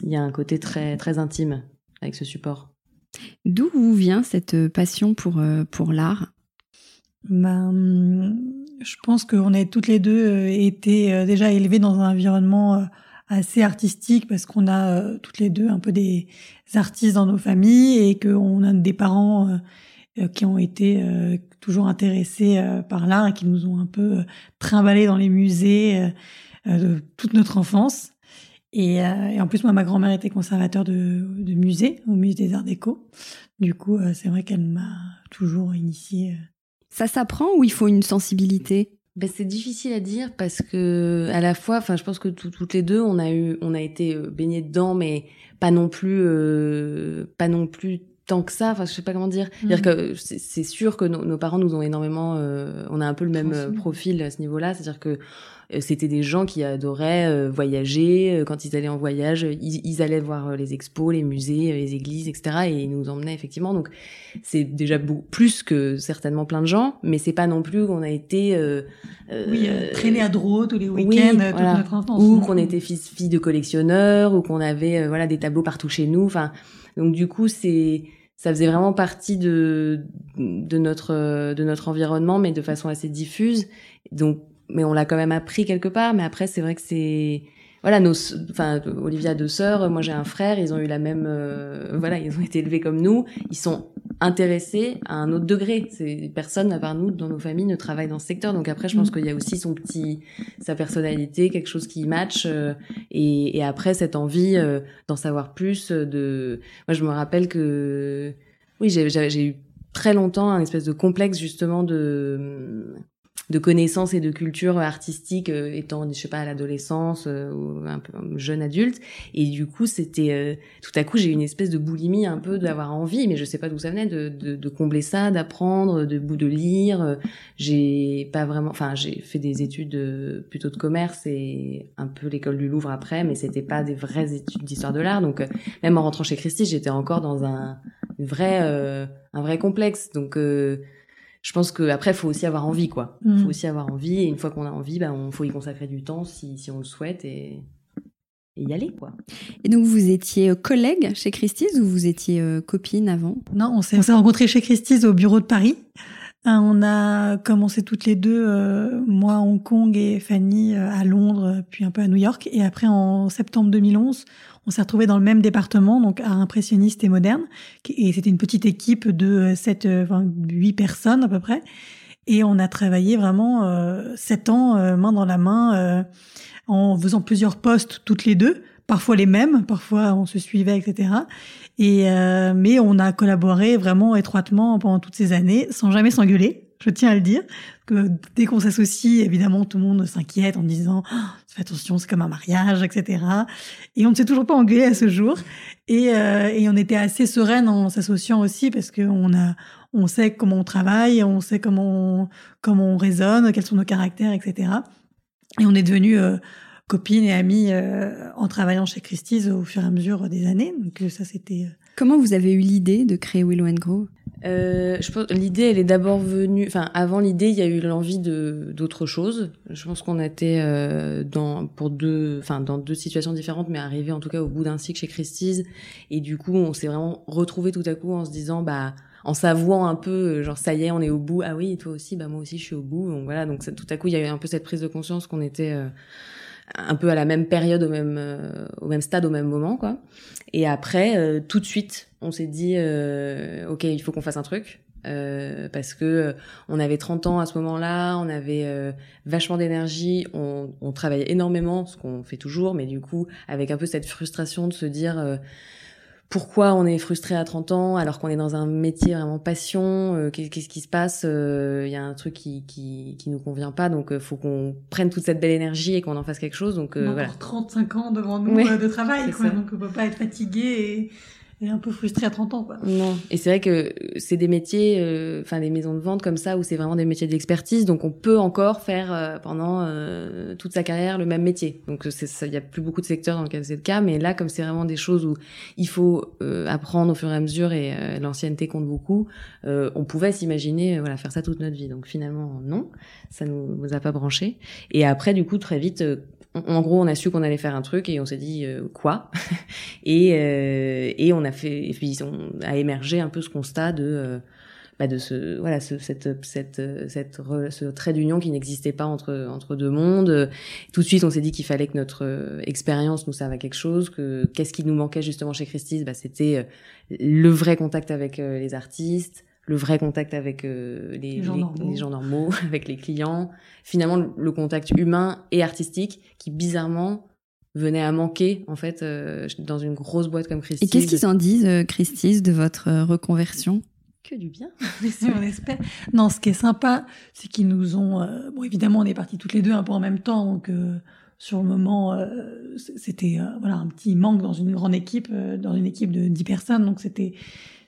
B: il y a un côté très très intime avec ce support.
A: D'où vous vient cette passion pour pour l'art?
C: Ben, je pense qu'on a toutes les deux été déjà élevées dans un environnement assez artistique parce qu'on a euh, toutes les deux un peu des artistes dans nos familles et qu'on a des parents euh, euh, qui ont été toujours intéressés par l'art et qui nous ont un peu trimballés dans les musées de toute notre enfance. Et, en plus, moi, ma grand-mère était conservateur de, de musée, au musée des Arts Déco. Du coup, c'est vrai qu'elle m'a toujours initié.
A: Ça s'apprend ou il faut une sensibilité?
B: Ben, c'est difficile à dire parce que à la fois, enfin, je pense que toutes les deux, on a eu, on a été euh, baignés dedans, mais pas non plus, euh, pas non plus tant que ça. Enfin, je sais pas comment dire. dire mmh. que c'est sûr que nos parents nous ont énormément, euh, on a un peu le même profil à ce niveau-là, c'est-à-dire que c'était des gens qui adoraient voyager. Quand ils allaient en voyage, ils, ils allaient voir les expos, les musées, les églises, etc. Et ils nous emmenaient effectivement. Donc c'est déjà beaucoup plus que certainement plein de gens, mais c'est pas non plus qu'on a été
C: euh, oui traîner à Drouot tous les week-ends toute notre enfance,
B: ou qu'on était fils fille de collectionneurs, ou qu'on avait voilà des tableaux partout chez nous. Enfin donc du coup c'est ça faisait vraiment partie de de notre de notre environnement, mais de façon assez diffuse. Donc, mais on l'a quand même appris quelque part. Mais après, c'est vrai que c'est voilà nos enfin Olivia a deux sœurs moi j'ai un frère ils ont eu la même euh, voilà ils ont été élevés comme nous ils sont intéressés à un autre degré c'est personne à part nous dans nos familles ne travaille dans ce secteur donc après je pense mm. qu'il y a aussi son petit sa personnalité quelque chose qui match euh, et, et, après cette envie euh, d'en savoir plus de moi je me rappelle que oui j'ai eu très longtemps un espèce de complexe justement de de connaissances et de culture artistique euh, étant je sais pas à l'adolescence euh, un peu jeune adulte. Et du coup c'était euh, tout à coup j'ai une espèce de boulimie un peu d'avoir envie mais je sais pas d'où ça venait de, de, de combler ça d'apprendre de de lire. J'ai pas vraiment enfin j'ai fait des études plutôt de commerce et un peu l'école du Louvre après mais c'était pas des vraies études d'histoire de l'art. Donc même en rentrant chez Christie j'étais encore dans un une vraie un vrai complexe. Donc je pense que après faut aussi avoir envie quoi. Il faut mm. aussi avoir envie et une fois qu'on a envie, ben on faut y consacrer du temps si, si on le souhaite et, et y aller quoi.
A: Et donc vous étiez euh, collègue chez Christie's ou vous étiez euh, copine avant?
C: Non, on s'est rencontrés chez Christie's au bureau de Paris. Euh, on a commencé toutes les deux, moi à Hong Kong et Fanny à Londres, puis un peu à New York. Et après, en septembre 2011, on s'est retrouvés dans le même département, donc à impressionniste et moderne. Et c'était une petite équipe de 7, euh, enfin, 8 personnes à peu près. Et on a travaillé vraiment euh, 7 ans, euh, main dans la main, euh, en faisant plusieurs postes toutes les deux, parfois les mêmes, parfois on se suivait, etc. Et mais on a collaboré vraiment étroitement pendant toutes ces années, sans jamais s'engueuler je tiens à le dire, que dès qu'on s'associe, évidemment, tout le monde s'inquiète en disant oh, fais attention, c'est comme un mariage, etc. Et on ne s'est toujours pas engueulé à ce jour. Et, euh, et on était assez sereine en s'associant aussi parce qu'on a, on sait comment on travaille, on sait comment on, comment on raisonne, quels sont nos caractères, etc. Et on est devenus euh, copines et amies euh, en travaillant chez Christie's au fur et à mesure des années. Donc ça, c'était.
A: Comment vous avez eu l'idée de créer Willow Grow?
B: Euh, je pense l'idée elle est d'abord venue enfin avant l'idée il y a eu l'envie de d'autre chose. Je pense qu'on était euh, dans pour deux enfin dans deux situations différentes mais arrivé en tout cas au bout d'un cycle chez Christie's. Et du coup on s'est vraiment retrouvé tout à coup en se disant bah en s'avouant un peu euh, genre ça y est on est au bout. Ah oui toi aussi bah moi aussi je suis au bout. Donc voilà donc tout à coup il y a eu un peu cette prise de conscience qu'on était euh, un peu à la même période, au même, euh, au même stade, au même moment, quoi. Et après, euh, tout de suite, on s'est dit, euh, ok, il faut qu'on fasse un truc. parce que on avait 30 ans à ce moment-là, on avait vachement d'énergie, on, on travaillait énormément, ce qu'on fait toujours, mais du coup avec un peu cette frustration de se dire pourquoi on est frustré à 30 ans alors qu'on est dans un métier vraiment passion euh, qu'est-ce qui se passe euh, il y a un truc qui qui qui nous convient pas donc euh, faut qu'on prenne toute cette belle énergie et qu'on en fasse quelque chose donc
C: on a
B: voilà.
C: encore 35 ans devant nous de travail quoi, donc on peut pas être fatigué et un peu frustré à 30 ans quoi.
B: Non, et c'est vrai que c'est des métiers euh, enfin des maisons de vente comme ça où c'est vraiment des métiers d'expertise donc on peut encore faire euh, pendant euh, toute sa carrière le même métier. Donc c'est il y a plus beaucoup de secteurs dans lesquels c'est le cas mais là comme c'est vraiment des choses où il faut apprendre au fur et à mesure et l'ancienneté compte beaucoup, on pouvait s'imaginer voilà faire ça toute notre vie. Donc finalement non, ça nous, nous a pas branché et après du coup très vite en gros, on a su qu'on allait faire un truc et on s'est dit euh, quoi et, euh, et on a fait et puis on a émergé un peu ce constat de euh, bah de ce voilà ce, cette cette cette ce trait d'union qui n'existait pas entre entre deux mondes. Tout de suite, on s'est dit qu'il fallait que notre expérience nous serve à quelque chose. Que qu'est-ce qui nous manquait justement chez Christie's? Bah c'était le vrai contact avec les artistes le vrai contact avec euh, les, les, gens les, gens normaux, avec les clients. Finalement, le, contact humain et artistique qui bizarrement venait à manquer en fait euh, dans une grosse boîte comme Christie's.
A: Et qu'est-ce qu'ils en disent, euh, Christie's, de votre euh, reconversion?
B: Que du bien.
C: on espère. Non, ce qui est sympa, c'est qu'ils nous ont. bon, évidemment, on est partis toutes les deux un peu en même temps, donc sur le moment, c'était voilà un petit manque dans une grande équipe, dans une équipe de 10 personnes, donc c'était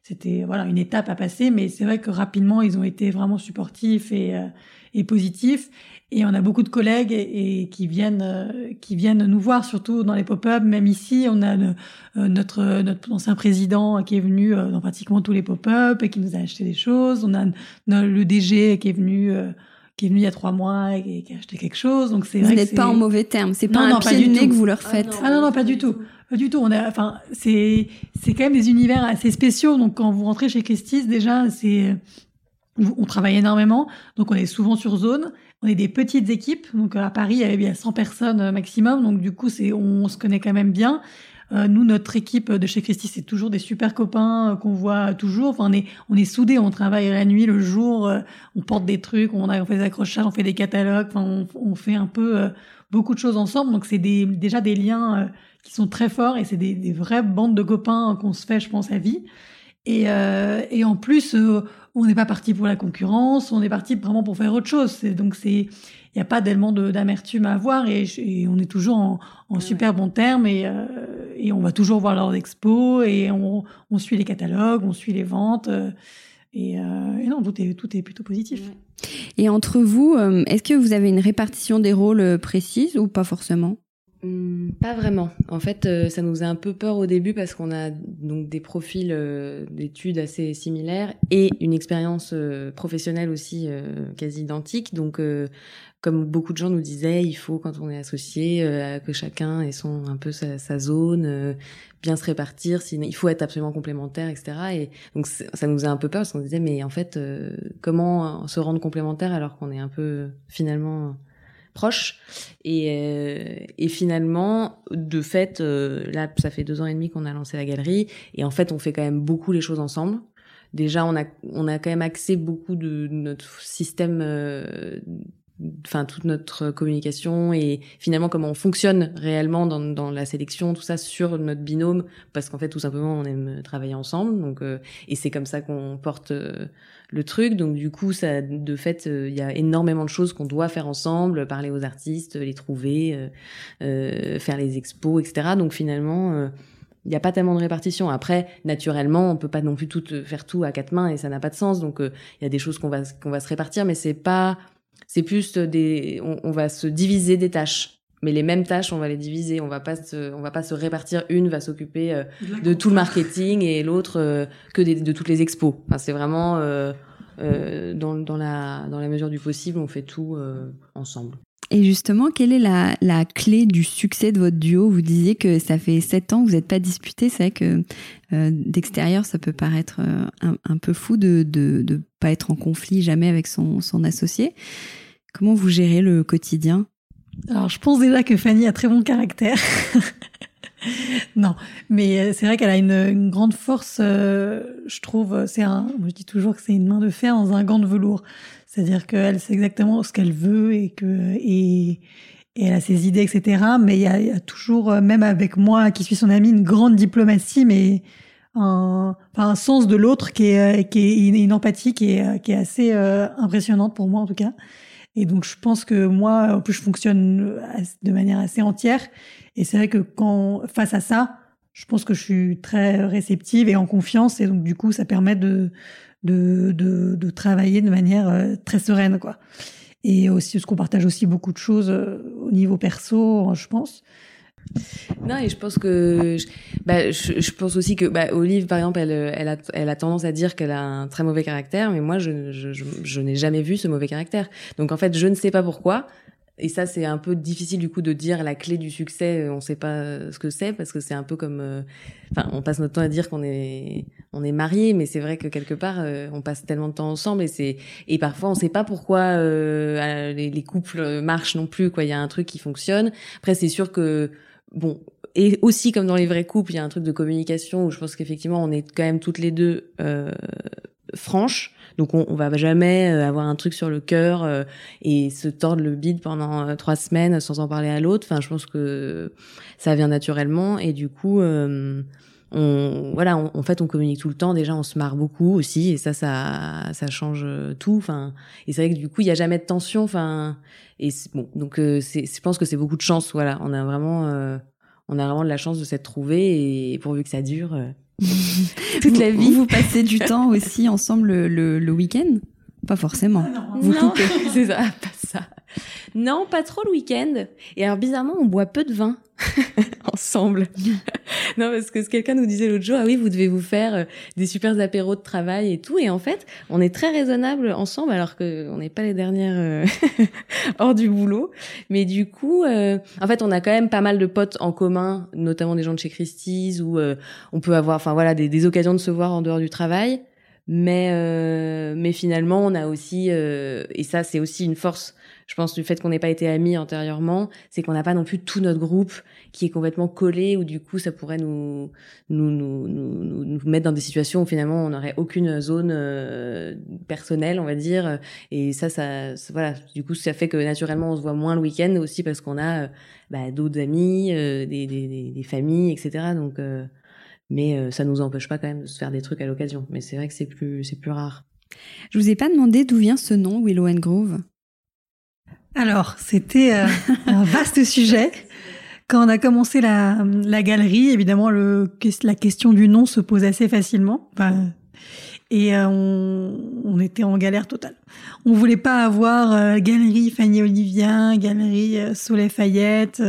C: c'était voilà une étape à passer, mais c'est vrai que rapidement ils ont été vraiment supportifs et, et positifs. Et on a beaucoup de collègues et, qui viennent qui viennent nous voir, surtout dans les pop-up. Même ici, on a notre notre ancien président qui est venu dans pratiquement tous les pop-up et qui nous a acheté des choses. On a le DG qui est venu qui est venu il y a trois mois et qui a acheté quelque chose. Donc c'est
A: vous n'êtes pas en mauvais termes. C'est pas un pied de nez que vous leur faites.
C: Ah non, non, pas du tout. Pas du tout. On a, enfin, c'est c'est quand même des univers assez spéciaux. Donc quand vous rentrez chez Christie's, déjà, c'est on travaille énormément. Donc on est souvent sur zone. On est des petites équipes. Donc à Paris, il y bien 100 personnes euh, maximum. Donc du coup, c'est on se connaît quand même bien. Euh, nous, notre équipe de chez Christie, c'est toujours des super copains euh, qu'on voit toujours. Enfin, on est, on est soudés, on travaille la nuit, le jour, on porte des trucs, on, a, on fait des accrochages, on fait des catalogues, enfin, on, fait un peu beaucoup de choses ensemble. Donc, c'est déjà des liens qui sont très forts et c'est des, des vraies bandes de copains qu'on se fait, je pense, à vie. Et, et en plus, on n'est pas parti pour la concurrence, on est parti vraiment pour faire autre chose. Donc, c'est il n'y a pas tellement d'amertume à avoir et, on est toujours en, en super bon terme et, euh, et, on va toujours voir leurs expos et on, on, suit les catalogues, on suit les ventes euh, et, euh, et, non, tout est, tout est plutôt positif.
A: Et entre vous, est-ce que vous avez une répartition des rôles précise ou pas forcément?
B: Pas vraiment. En fait, euh, ça nous faisait un peu peur au début parce qu'on a donc des profils euh, d'études assez similaires et une expérience euh, professionnelle aussi quasi identique. Donc, comme beaucoup de gens nous disaient, il faut quand on est associé que chacun ait son un peu sa, sa zone, bien se répartir. Sinon, il faut être absolument complémentaire, etc. Et donc, ça nous a un peu peur parce qu'on disait, mais en fait, comment se rendre complémentaire alors qu'on est un peu finalement proche. Et, euh, et finalement, de fait, euh, là, ça fait deux ans et demi qu'on a lancé la galerie, et en fait, on fait quand même beaucoup les choses ensemble. Déjà, on a, on a quand même axé beaucoup de notre système euh, enfin toute notre communication et finalement comment on fonctionne réellement dans, dans la sélection tout ça sur notre binôme parce qu'en fait tout simplement on aime travailler ensemble donc euh, et c'est comme ça qu'on porte euh, le truc donc du coup ça de fait euh, il y a énormément de choses qu'on doit faire ensemble parler aux artistes les trouver faire les expos etc donc finalement il n'y a pas tellement de répartition. Après, naturellement, on peut pas non plus tout faire tout à quatre mains et ça n'a pas de sens. Donc, il y a des choses qu'on va qu'on va se répartir, mais c'est pas c'est plus des, on, va se diviser des tâches. Mais les mêmes tâches, on va les diviser. On va pas se, on va pas se répartir. Une va s'occuper euh, de tout le marketing et l'autre euh, que de toutes les expos. Enfin, c'est vraiment euh, dans, dans la dans la mesure du possible, on fait tout ensemble.
A: Et justement, quelle est la, clé du succès de votre duo? Vous disiez que ça fait sept ans que vous n'êtes pas disputé. C'est vrai que euh, d'extérieur, ça peut paraître euh, un, peu fou de ne pas être en conflit jamais avec son, associé. Comment vous gérez le quotidien?
C: Alors, je pense déjà que Fanny a très bon caractère. non, mais euh, c'est vrai qu'elle a une, grande force. je trouve, c'est un. Je dis toujours que c'est une main de fer dans un gant de velours. C'est-à-dire qu'elle sait exactement ce qu'elle veut et que et, elle a ses idées, etc. Mais il y a, toujours, euh, même avec moi qui suis son amie, une grande diplomatie, mais un, enfin, un sens de l'autre qui est, euh, qui est une, empathie qui est, qui est assez euh, impressionnante pour moi en tout cas. Et donc je pense que moi, en plus, je fonctionne de manière assez entière. Et c'est vrai que quand face à ça, je pense que je suis très réceptive et en confiance. Et donc du coup, ça permet de de, de, de travailler de manière euh, très sereine, quoi. Et aussi, parce qu'on partage aussi beaucoup de choses euh, au niveau perso, je pense.
B: Non, et je pense que, bah, je, je, pense aussi que, bah, Olive, par exemple, elle, elle, a, elle a tendance à dire qu'elle a un très mauvais caractère, mais moi, je, je, je n'ai jamais vu ce mauvais caractère. Donc, en fait, je ne sais pas pourquoi, et ça, c'est un peu difficile du coup de dire la clé du succès. Euh, on ne sait pas ce que c'est parce que c'est un peu comme, euh, enfin, on passe notre temps à dire qu'on est, on est marié, mais c'est vrai que quelque part, euh, on passe tellement de temps ensemble et c'est, et parfois, on ne sait pas pourquoi les, les, couples marchent non plus. Quoi, il y a un truc qui fonctionne. Après, c'est sûr que, bon, et aussi comme dans les vrais couples, il y a un truc de communication où je pense qu'effectivement, on est quand même toutes les deux franches. Donc on, on va jamais euh, avoir un truc sur le cœur euh, et se tordre le bide pendant euh, trois semaines sans en parler à l'autre. Enfin, je pense que ça vient naturellement et du coup. on, voilà, en fait, on communique tout le temps. Déjà, on se marre beaucoup aussi, et ça, ça, ça change tout. Enfin, et c'est vrai que du coup, il y a jamais de tension. Enfin, et bon, donc, je pense que c'est beaucoup de chance. Voilà, on a vraiment, on a vraiment de la chance de s'être trouvé, et pourvu que ça dure,
A: Toute la vie. Vous passez du temps aussi ensemble le, le, week-end? Pas forcément.
B: Ah vous non, c'est ça, pas ça. Non, pas trop le week-end. Et alors bizarrement, on boit peu de vin ensemble. non, parce que quelqu'un nous disait l'autre jour, ah oui, vous devez vous faire euh, des super apéros de travail et tout. Et en fait, on est très raisonnable ensemble, alors que on n'est pas les dernières euh, hors du boulot. Mais du coup, euh, en fait, on a quand même pas mal de potes en commun, notamment des gens de chez Christie's, où on peut avoir, enfin voilà, des, des, occasions de se voir en dehors du travail. Mais mais finalement, on a aussi, et ça, c'est aussi une force je pense du fait qu'on n'ait pas été amis antérieurement, c'est qu'on n'a pas non plus tout notre groupe qui est complètement collé ou du coup ça pourrait nous nous, nous, nous, nous mettre dans des situations où finalement on n'aurait aucune zone euh, personnelle, on va dire. Et ça, ça, voilà, du coup ça fait que naturellement on se voit moins le week-end aussi parce qu'on a euh, bah, d'autres amis, euh, des, des, des, familles, etc. Donc, mais ça nous empêche pas quand même de se faire des trucs à l'occasion. Mais c'est vrai que c'est plus c'est plus rare.
A: Je vous ai pas demandé d'où vient ce nom Willow and Grove.
C: Alors, c'était euh, un vaste sujet. Quand on a commencé la, la galerie, évidemment, le, la question du nom se pose assez facilement. et euh, on, on, était en galère totale. On voulait pas avoir euh, galerie Fanny Olivien, galerie Soleil Fayette.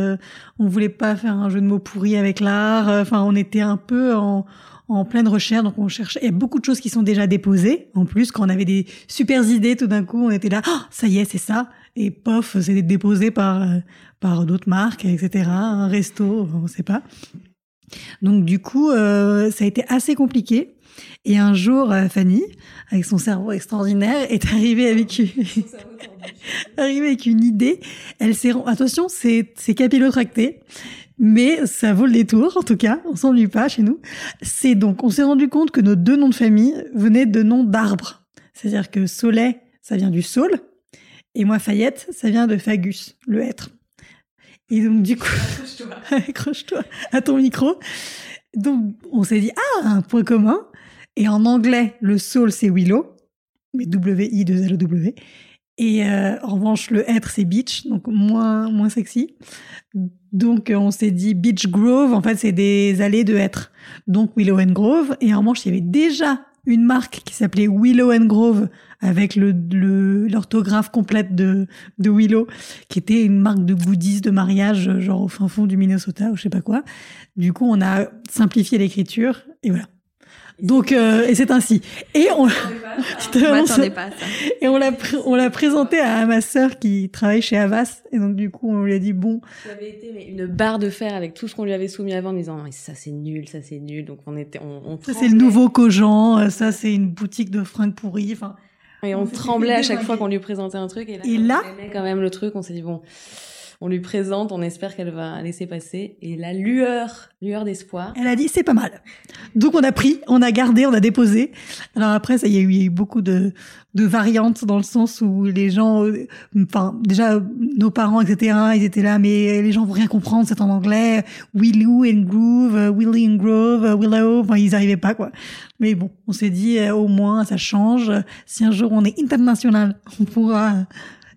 C: on voulait pas faire un jeu de mots pourri avec l'art. Enfin, on était un peu en, en pleine recherche, donc on cherchait. Il y a beaucoup de choses qui sont déjà déposées. En plus, quand on avait des super idées, tout d'un coup, on était là, oh, ça y est, c'est ça et pof, c'est déposé par euh, par d'autres marques, etc. Un resto, on sait pas. Donc du coup, euh, ça a été assez compliqué. Et un jour, euh, Fanny, avec son cerveau extraordinaire, est arrivée avec une, arrivée avec une idée. Elle s'est attention, c'est c'est capillotracté, mais ça vaut le détour en tout cas. On s'ennuie pas chez nous. C'est donc, on s'est rendu compte que nos deux noms de famille venaient de noms d'arbres. C'est-à-dire que Soleil, ça vient du saule, et moi, Fayette, ça vient de Fagus, le être. Et donc, du coup, accroche-toi à ton micro. Donc, on s'est dit, ah, un point commun. Et en anglais, le soul, c'est Willow, mais W-I-2-L-O-W. Et euh, en revanche, le être, c'est beach, donc moins, moins sexy. Donc, on s'est dit beach grove, en fait, c'est des allées de être. Donc, Willow and Grove. Et en revanche, il y avait déjà une marque qui s'appelait Willow and Grove avec le l'orthographe complète de de Willow qui était une marque de goodies de mariage genre au fin fond du Minnesota ou je sais pas quoi. Du coup, on a simplifié l'écriture et voilà. Donc euh, et c'est ainsi. Et on, Et on l'a on l'a présenté à ma sœur qui travaille chez Avas et donc du coup on lui a dit bon.
B: Ça avait été mais une barre de fer avec tout ce qu'on lui avait soumis avant en disant ça c'est nul, ça c'est nul. Donc on était on,
C: ça c'est le nouveau Cogent, euh, ça c'est une boutique de fringues pourries. Enfin.
B: Et on, tremblait à chaque fois qu'on lui présentait un truc et là,
C: et là
B: quand même le truc, on s'est dit bon on lui présente, on espère qu'elle va laisser passer. Et la lueur, lueur d'espoir.
C: Elle a dit c'est pas mal. Donc on a pris, on a gardé, on a déposé. Alors après, ça, il y a eu beaucoup de, de variantes dans le sens où les gens, euh, enfin déjà nos parents, etc. Ils étaient là, mais les gens vont rien comprendre, c'est en anglais. Willow and Groove, euh, Willy and Grove, euh, Willow. Enfin, ils arrivaient pas quoi. Mais bon, on s'est dit au moins ça change. Si un jour on est international, on pourra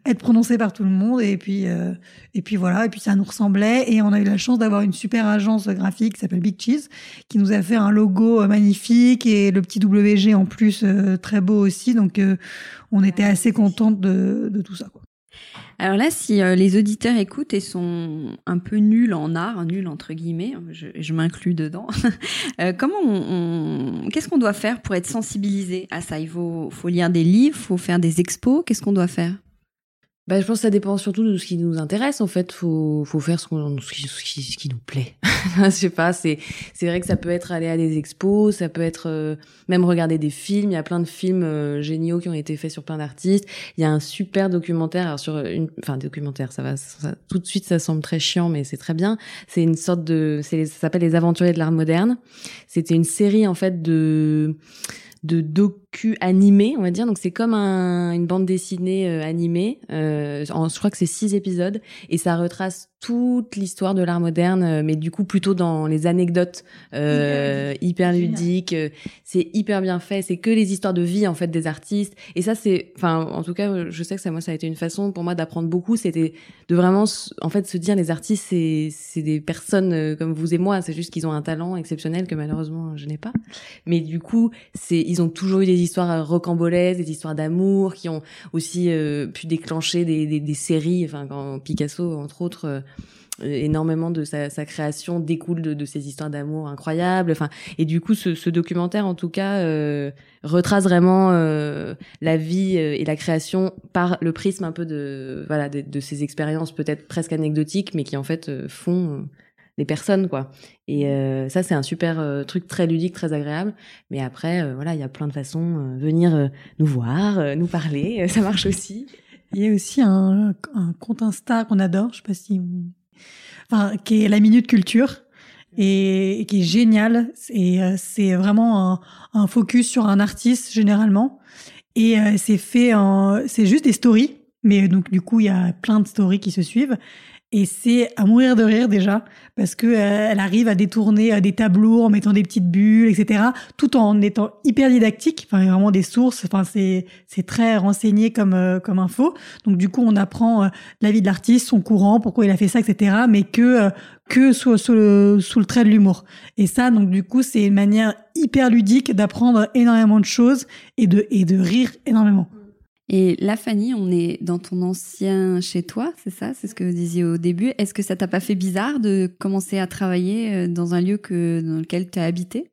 C: être prononcé par tout le monde et puis euh, et puis voilà et puis ça nous ressemblait et on a eu la chance d'avoir une super agence graphique qui s'appelle Big Cheese qui nous a fait un logo euh, magnifique et le petit WG en plus euh, très beau aussi donc on était assez contente de, de tout ça quoi.
A: Alors là, si les auditeurs écoutent et sont un peu nuls en art, nuls entre guillemets, je, je m'inclus dedans. comment on, qu'est-ce qu'on doit faire pour être sensibilisé à ça? Il faut, faut lire des livres, faut faire des expos. Qu'est-ce qu'on doit faire?
B: Bah, je pense que ça dépend surtout de ce qui nous intéresse. En fait, faut faut faire ce, qu'on, ce, qui, ce, qui, nous plaît. je sais pas. C'est c'est vrai que ça peut être aller à des expos, ça peut être euh, même regarder des films. Il y a plein de films euh, géniaux qui ont été faits sur plein d'artistes. Il y a un super documentaire alors sur une, enfin documentaire. Ça va tout de suite, ça semble très chiant, mais c'est très bien. C'est une sorte de, c'est ça s'appelle les Aventuriers de l'art moderne. C'était une série en fait de de doc docu animé, on va dire. Donc c'est comme un, une bande dessinée euh, animée. Euh, je crois que c'est six épisodes et ça retrace toute l'histoire de l'art moderne, euh, mais du coup plutôt dans les anecdotes euh, hyper ludiques. C'est hyper bien fait. C'est que les histoires de vie en fait des artistes. Et ça c'est, enfin en tout cas, je sais que ça moi ça a été une façon pour moi d'apprendre beaucoup. C'était de vraiment en fait se dire les artistes c'est c'est des personnes comme vous et moi. C'est juste qu'ils ont un talent exceptionnel que malheureusement je n'ai pas. Mais du coup c'est ils ont toujours eu des histoires rocambolesques, des histoires d'amour qui ont aussi pu déclencher des, séries. Enfin quand Picasso entre autres euh, énormément de sa, création découle de, ces histoires d'amour incroyables. Enfin, et du coup, ce, documentaire, en tout cas, euh, retrace vraiment euh, la vie euh, et la création par le prisme un peu de voilà de ces expériences peut-être presque anecdotiques, mais qui en fait font les personnes quoi. Et ça, c'est un super truc très ludique, très agréable. Mais après, voilà, il y a plein de façons venir nous voir, nous parler, ça marche aussi.
C: Il y a aussi un, un compte Insta qu'on adore, je sais pas si enfin, qui est la Minute Culture et, qui est génial. Et euh, c'est vraiment un, un, focus sur un artiste généralement. Et euh, c'est fait en, c'est juste des stories, mais donc du coup il y a plein de stories qui se suivent. Et c'est à mourir de rire déjà, parce que euh, elle arrive à détourner euh, des tableaux en mettant des petites bulles, etc., tout en étant hyper didactique. Enfin, vraiment des sources. Enfin, c'est c'est très renseigné comme euh, comme info. Donc du coup, on apprend la vie de l'artiste, son courant, pourquoi il a fait ça, etc., mais que que sous, sous, le, sous le trait de l'humour. Et ça, donc du coup, c'est une manière hyper ludique d'apprendre énormément de choses et de et de rire énormément.
A: Et là, Fanny, on est dans ton ancien chez toi, c'est ça? C'est ce que vous disiez au début. Est-ce que ça t'a pas fait bizarre de commencer à travailler euh, dans un lieu que, dans lequel tu as habité?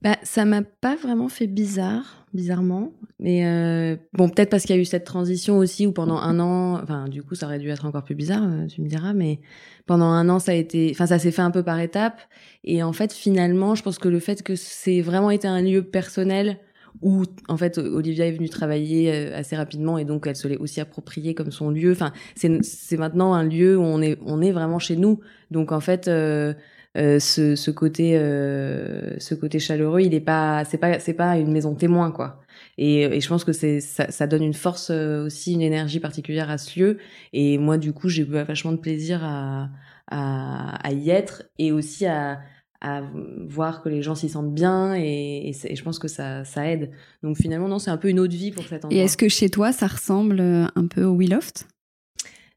B: Bah, ça m'a pas vraiment fait bizarre, bizarrement. Mais euh, bon, peut-être parce qu'il y a eu cette transition aussi où pendant un an, enfin, du coup, ça aurait dû être encore plus bizarre, euh, tu me diras, mais pendant un an, ça a été, enfin, ça s'est fait un peu par étapes. Et en fait, finalement, je pense que le fait que c'est vraiment été un lieu personnel où en fait Olivia est venue travailler euh, assez rapidement et donc elle se l'est aussi appropriée comme son lieu. Enfin, c'est maintenant un lieu où on est on est vraiment chez nous. Donc en fait euh, euh, ce, ce côté euh, ce côté chaleureux, il est pas c'est pas c'est pas une maison témoin quoi. Et, et je pense que c'est ça, ça donne une force euh, aussi une énergie particulière à ce lieu. Et moi du coup j'ai vachement de plaisir à, à à y être et aussi à à voir que les gens s'y sentent bien et, et, je pense que ça, ça aide. Donc finalement, non, c'est un peu une autre vie pour cet endroit.
A: Et est-ce que chez toi, ça ressemble euh, un peu au Willoft?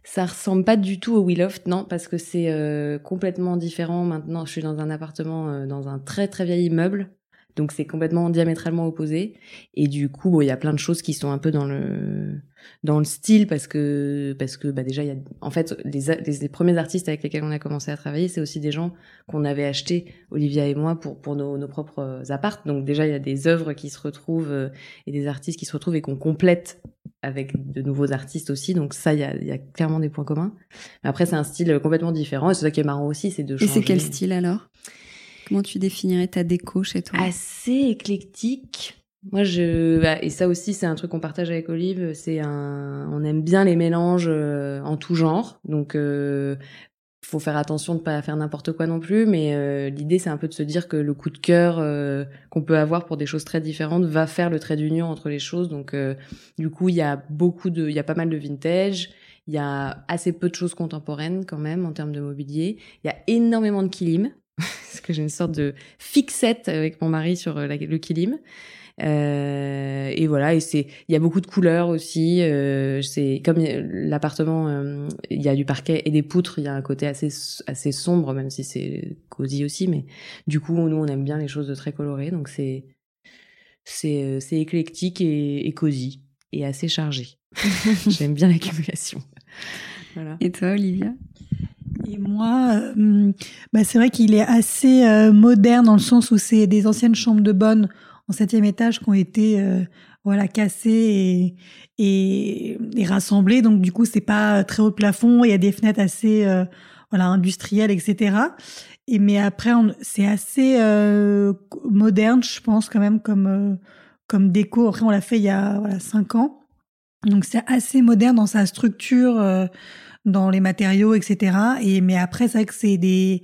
B: Ça ressemble pas du tout au Willoft, non, parce que c'est euh, complètement différent. Maintenant, je suis dans un appartement, euh, dans un très très vieil immeuble, donc c'est complètement diamétralement opposé. Et du coup, il y a plein de choses qui sont un peu dans le dans le style parce que parce que bah déjà il y a en fait les, les, premiers artistes avec lesquels on a commencé à travailler c'est aussi des gens qu'on avait achetés Olivia et moi pour pour nos, nos propres appartes donc déjà il y a des œuvres qui se retrouvent euh, et des artistes qui se retrouvent et qu'on complète avec de nouveaux artistes aussi. Donc ça il y a, il y a clairement des points communs. Mais après c'est un style complètement différent. Et c'est ça qui est marrant aussi c'est de changer.
A: et c'est quel style alors? Comment tu définirais ta déco chez toi?
B: Assez éclectique moi, je bah, et ça aussi, c'est un truc qu'on partage avec Olive. C'est un, on aime bien les mélanges euh, en tout genre. Donc, euh, faut faire attention de pas faire n'importe quoi non plus. Mais euh, l'idée, c'est un peu de se dire que le coup de cœur euh, qu'on peut avoir pour des choses très différentes va faire le trait d'union entre les choses. Donc, du coup, il y a beaucoup de, il y a pas mal de vintage. Il y a assez peu de choses contemporaines quand même en termes de mobilier. Il y a énormément de kilim parce que j'ai une sorte de fixette avec mon mari sur le kilim. Euh, et voilà, et c'est, il y a beaucoup de couleurs aussi. Euh, c'est comme l'appartement, euh, il y a du parquet et des poutres. Il y a un côté assez assez sombre, même si c'est cosy aussi. Mais du coup, nous, on aime bien les choses très colorées, donc c'est c'est c'est éclectique et, et cosy et assez chargé. J'aime bien l'accumulation.
A: Voilà. Et toi, Olivia?
C: Et moi, euh, bah c'est vrai qu'il est assez euh, moderne dans le sens où c'est des anciennes chambres de bonne en septième étage qui ont été euh, voilà cassés et, et, rassemblés. Donc du coup, c'est pas très haut plafond. Il y a des fenêtres assez euh, voilà industrielles, etc. Et mais après, c'est assez euh, moderne, je pense quand même comme comme déco. Après, on l'a fait il y a voilà cinq ans. Donc c'est assez moderne dans sa structure, dans les matériaux, etc. Et mais après, c'est vrai que c'est des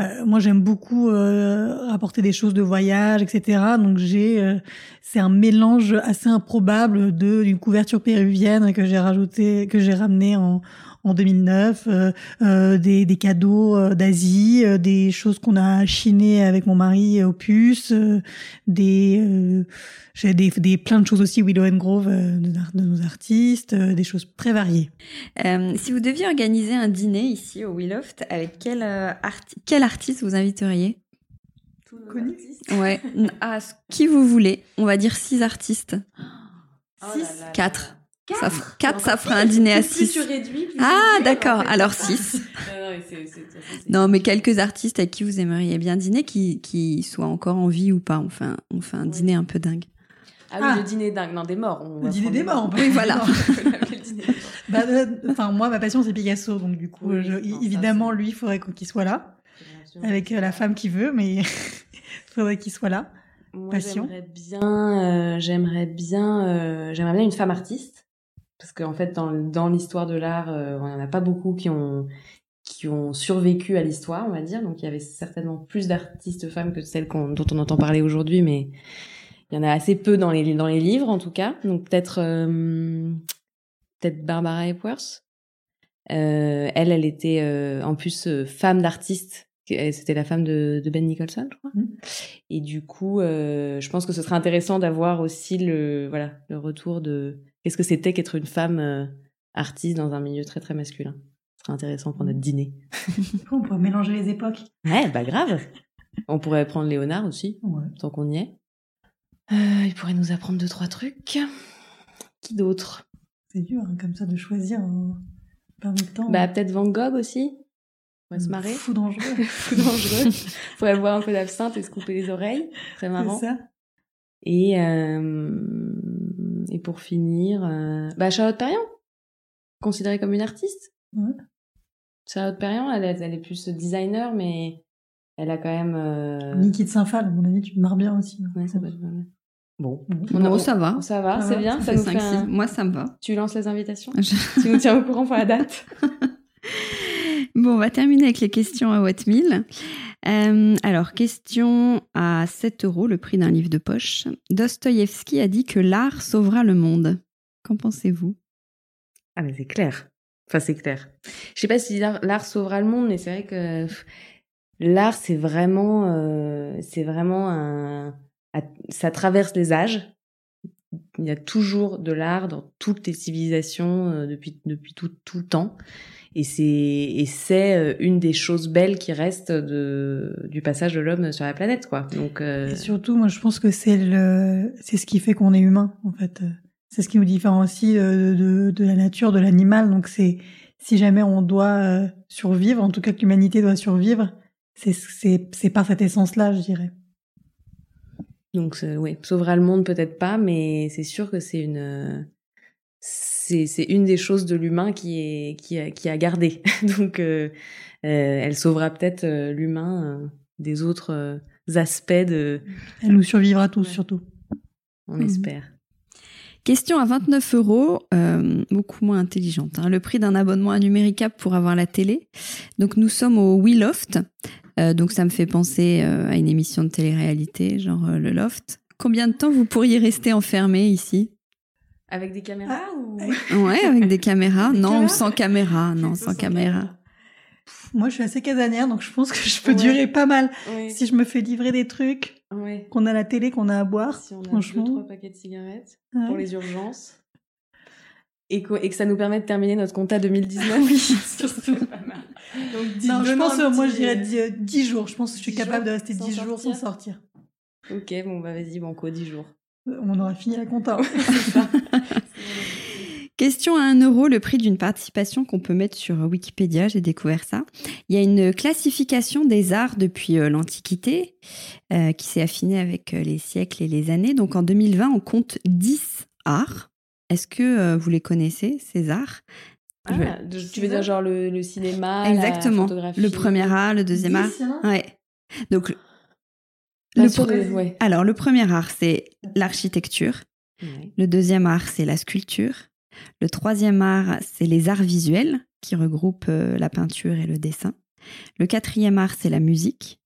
C: euh, moi, j'aime beaucoup euh, rapporter des choses de voyage, etc. Donc, j'ai, euh, c'est un mélange assez improbable de d'une couverture péruvienne que j'ai rajouté, que j'ai ramené en en 2009, euh, euh, des, des, cadeaux euh, d'Asie, des choses qu'on a chinées avec mon mari au puce, des, j'ai des, des, plein de choses aussi Willow and Grove de, de nos artistes, des choses très variées.
A: si vous deviez organiser un dîner ici au Willoft, avec quel, arti quel artiste vous inviteriez?
C: Connu
A: Ouais, ah, qui vous voulez. On va dire six artistes. Oh six, quatre. 4, ça, fera un dîner à 6. ah, d'accord. Alors 6. non, mais quelques artistes à qui vous aimeriez bien dîner, qui, qui soient encore en vie ou pas. On fait un, on fait un dîner un peu dingue.
B: Ah oui, le dîner dingue. Non, des morts.
C: le dîner des morts.
A: Oui, voilà.
C: bah, euh, enfin, moi, ma passion, c'est Picasso. Donc, du coup, évidemment, lui, il faudrait qu'il soit là. Avec euh, la femme qui veut, mais il faudrait qu'il soit là.
B: Moi, J'aimerais bien, euh, j'aimerais bien, j'aimerais bien une femme artiste parce qu'en fait dans, dans l'histoire de l'art euh, on en a pas beaucoup qui ont qui ont survécu à l'histoire on va dire donc il y avait certainement plus d'artistes femmes que celles dont on entend parler aujourd'hui mais il y en a assez peu dans les dans les livres en tout cas donc peut-être euh, peut-être Barbara Epworth euh, elle elle était euh, en plus femme d'artiste c'était la femme de, de, Ben Nicholson, je crois. Mmh. Et du coup, je pense que ce serait intéressant d'avoir aussi le voilà le retour de Qu'est-ce que c'était qu'être une femme euh, artiste dans un milieu très très masculin? Ce serait intéressant pour notre dîner.
C: on pourrait mélanger les époques.
B: Ouais, bah grave. On pourrait prendre Léonard aussi, tant qu'on y est. Euh, il pourrait nous apprendre deux trois trucs. Qui d'autre?
C: C'est dur hein, comme ça de choisir euh, parmi temps.
B: Bah peut-être Van Gogh aussi. On va se marrer.
C: Fou dangereux.
B: Fou dangereux. Faudrait boire un peu d'absinthe et se couper les oreilles. Très marrant. C'est ça. Et euh, et pour finir, euh, bah Charlotte Perriand, considérée comme une artiste. Charlotte Perriand, elle, elle, est plus designer, mais elle a quand même. Euh...
C: Niki de Saint-Phal, à mon avis, tu marres bien aussi.
B: Ouais, ça va bien.
A: Bon, on ça va.
B: Ça va, c'est bien. Ça, nous fait
A: Moi, ça me va.
B: Tu lances les invitations Tu nous tiens au courant pour la date
A: Bon, on va terminer avec les questions à Wattmill. Euh, alors, question à 7 euros, le prix d'un livre de poche. Dostoïevski a dit que l'art sauvera le monde. Qu'en pensez-vous?
B: Ah, mais c'est clair. Enfin, c'est clair. Je sais pas si l'art sauvera le monde, mais c'est vrai que l'art, c'est vraiment, euh, c'est vraiment un, ça traverse les âges. Il y a toujours de l'art dans toutes les civilisations euh, depuis depuis tout tout le temps et c'est et c'est euh, une des choses belles qui restent de du passage de l'homme sur la planète quoi. Donc
C: euh... et surtout moi je pense que c'est le c'est ce qui fait qu'on est humain en fait. C'est ce qui nous différencie euh, de, de la nature de l'animal. Donc c'est si jamais on doit euh, survivre en tout cas que l'humanité doit survivre c'est c'est c'est par cette essence là je dirais.
B: Donc oui sauvera le monde peut-être pas mais c'est sûr que c'est une c'est une des choses de l'humain qui est qui a, qui a gardé. Donc euh, euh, elle sauvera peut-être euh, l'humain des autres aspects de.
C: Elle nous survivra tous surtout.
B: On mmh. espère.
A: Question à 29 euros, beaucoup moins intelligente. Hein. Le prix d'un abonnement à Numéricable pour avoir la télé. Donc nous sommes au We Loft. donc ça me fait penser à une émission de télé-réalité, genre le Loft. Combien de temps vous pourriez rester enfermé ici?
B: Avec des caméras ah,
A: ou Ouais, avec des caméras. non, sans caméra. Non, sans, caméra.
C: Moi, je suis assez casanière, donc je pense que je peux durer pas mal. Si je me fais livrer des trucs, qu'on a la télé, qu'on a à boire.
B: Si on a franchement. deux, trois paquets de cigarettes pour les urgences. Et que, et que, ça nous permet de terminer notre compta 2019.
C: Oui, c'est pas mal. Donc, non, je pense, moi, je dirais 10, jours. Je pense que je suis capable de rester 10 jours sans sortir.
B: Ok, bon, bah vas-y, banco, 10 jours.
C: On aura fini la compta.
A: Question à 1 euro, le prix d'une participation qu'on peut mettre sur Wikipédia, j'ai découvert ça. Il y a une classification des arts depuis euh, l'Antiquité euh, qui s'est affinée avec euh, les siècles et les années. Donc en 2020, on compte 10 arts. Est-ce que vous les connaissez, ces arts?
B: Ah, Tu veux dire genre le, cinéma,
A: Exactement.
B: La photographie?
A: Le premier art, le deuxième art. Ouais. Donc le Alors, le premier art, c'est l'architecture. Le deuxième art, c'est la sculpture. Le troisième art, c'est les arts visuels, qui regroupent euh, la peinture et le dessin. Le quatrième art, c'est la musique.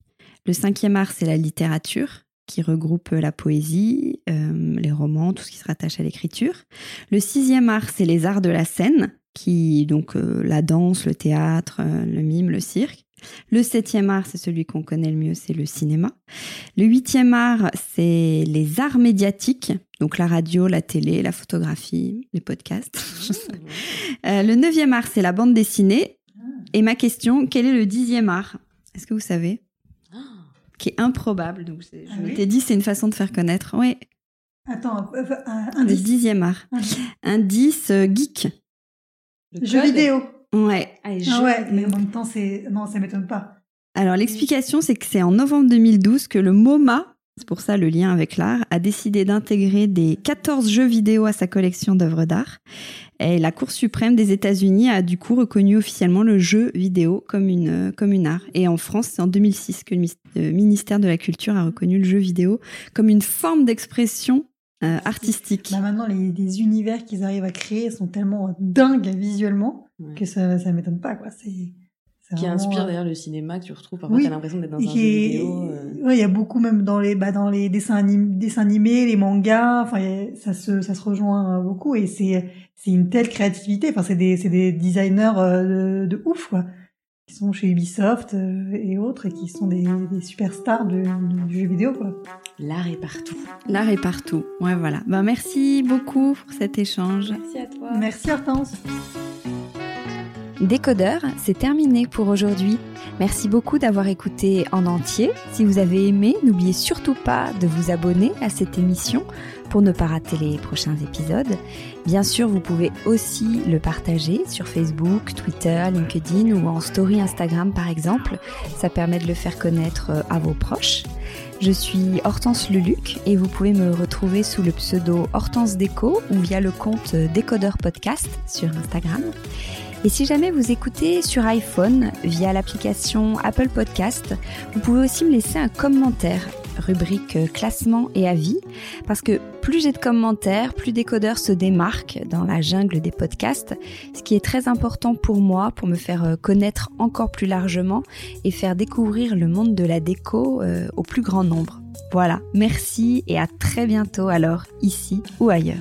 A: Le cinquième art, c'est la littérature qui regroupe la poésie, euh, les romans, tout ce qui se rattache à l'écriture. Le sixième art, c'est les arts de la scène, qui donc euh, la danse, le théâtre, euh, le mime, le cirque. Le septième art, c'est celui qu'on connaît le mieux, c'est le cinéma. Le huitième art, c'est les arts médiatiques, donc la radio, la télé, la photographie, les podcasts. le neuvième art, c'est la bande dessinée. Et ma question, quel est le dixième art? Est-ce que vous savez? Qui est improbable. Donc, je ah t'ai dit, c'est une façon de faire connaître. Oui.
C: Attends, un,
A: un Le dixième art. Indice euh, geek.
C: Jeu vidéo.
A: Ouais.
C: Ah, ah ouais, mais en même temps, c'est non, ça m'étonne pas.
A: Alors l'explication, c'est que c'est en novembre 2012 que le MoMA, c'est pour ça le lien avec l'art, a décidé d'intégrer des 14 jeux vidéo à sa collection d'œuvres d'art. Et la Cour suprême des États-Unis a du coup reconnu officiellement le jeu vidéo comme une, comme une art. Et en France, c'est en 2006 que le ministère de la Culture a reconnu le jeu vidéo comme une forme d'expression euh, artistique.
C: Bah maintenant, les, univers qu'ils arrivent à créer sont tellement dingues visuellement que ça ne m'étonne pas. Quoi. C'est
B: qui inspire euh, d'ailleurs le cinéma que tu retrouves parfois tu as l'impression d'être dans un jeu vidéo
C: euh. il y a beaucoup même dans les bah, dans les dessins, dessins animés les mangas enfin ça se ça se rejoint beaucoup et c'est c'est une telle créativité enfin c'est des c'est des designers euh, de, ouf quoi qui sont chez Ubisoft et autres et qui sont des, des superstars de, du jeu vidéo quoi.
B: L'art est partout.
A: L'art est partout. Ouais voilà. Ben merci beaucoup pour cet échange.
B: Merci à toi.
C: Merci Hortense.
A: Décodeur, c'est terminé pour aujourd'hui. Merci beaucoup d'avoir écouté en entier. Si vous avez aimé, n'oubliez surtout pas de vous abonner à cette émission pour ne pas rater les prochains épisodes. Bien sûr, vous pouvez aussi le partager sur Facebook, Twitter, LinkedIn ou en story Instagram par exemple. Ça permet de le faire connaître euh, à vos proches. Je suis Hortense Luluc et vous pouvez me retrouver sous le pseudo Hortense Déco ou via le compte Décodeur Podcast sur Instagram. Et si jamais vous écoutez sur iPhone via l'application Apple Podcast, vous pouvez aussi me laisser un commentaire rubrique classement et avis, parce que plus j'ai de commentaires, plus Décodeur se démarque dans la jungle des podcasts, ce qui est très important pour moi, pour me faire connaître encore plus largement et faire découvrir le monde de la déco euh, au plus grand nombre. Voilà, merci et à très bientôt alors, ici ou ailleurs.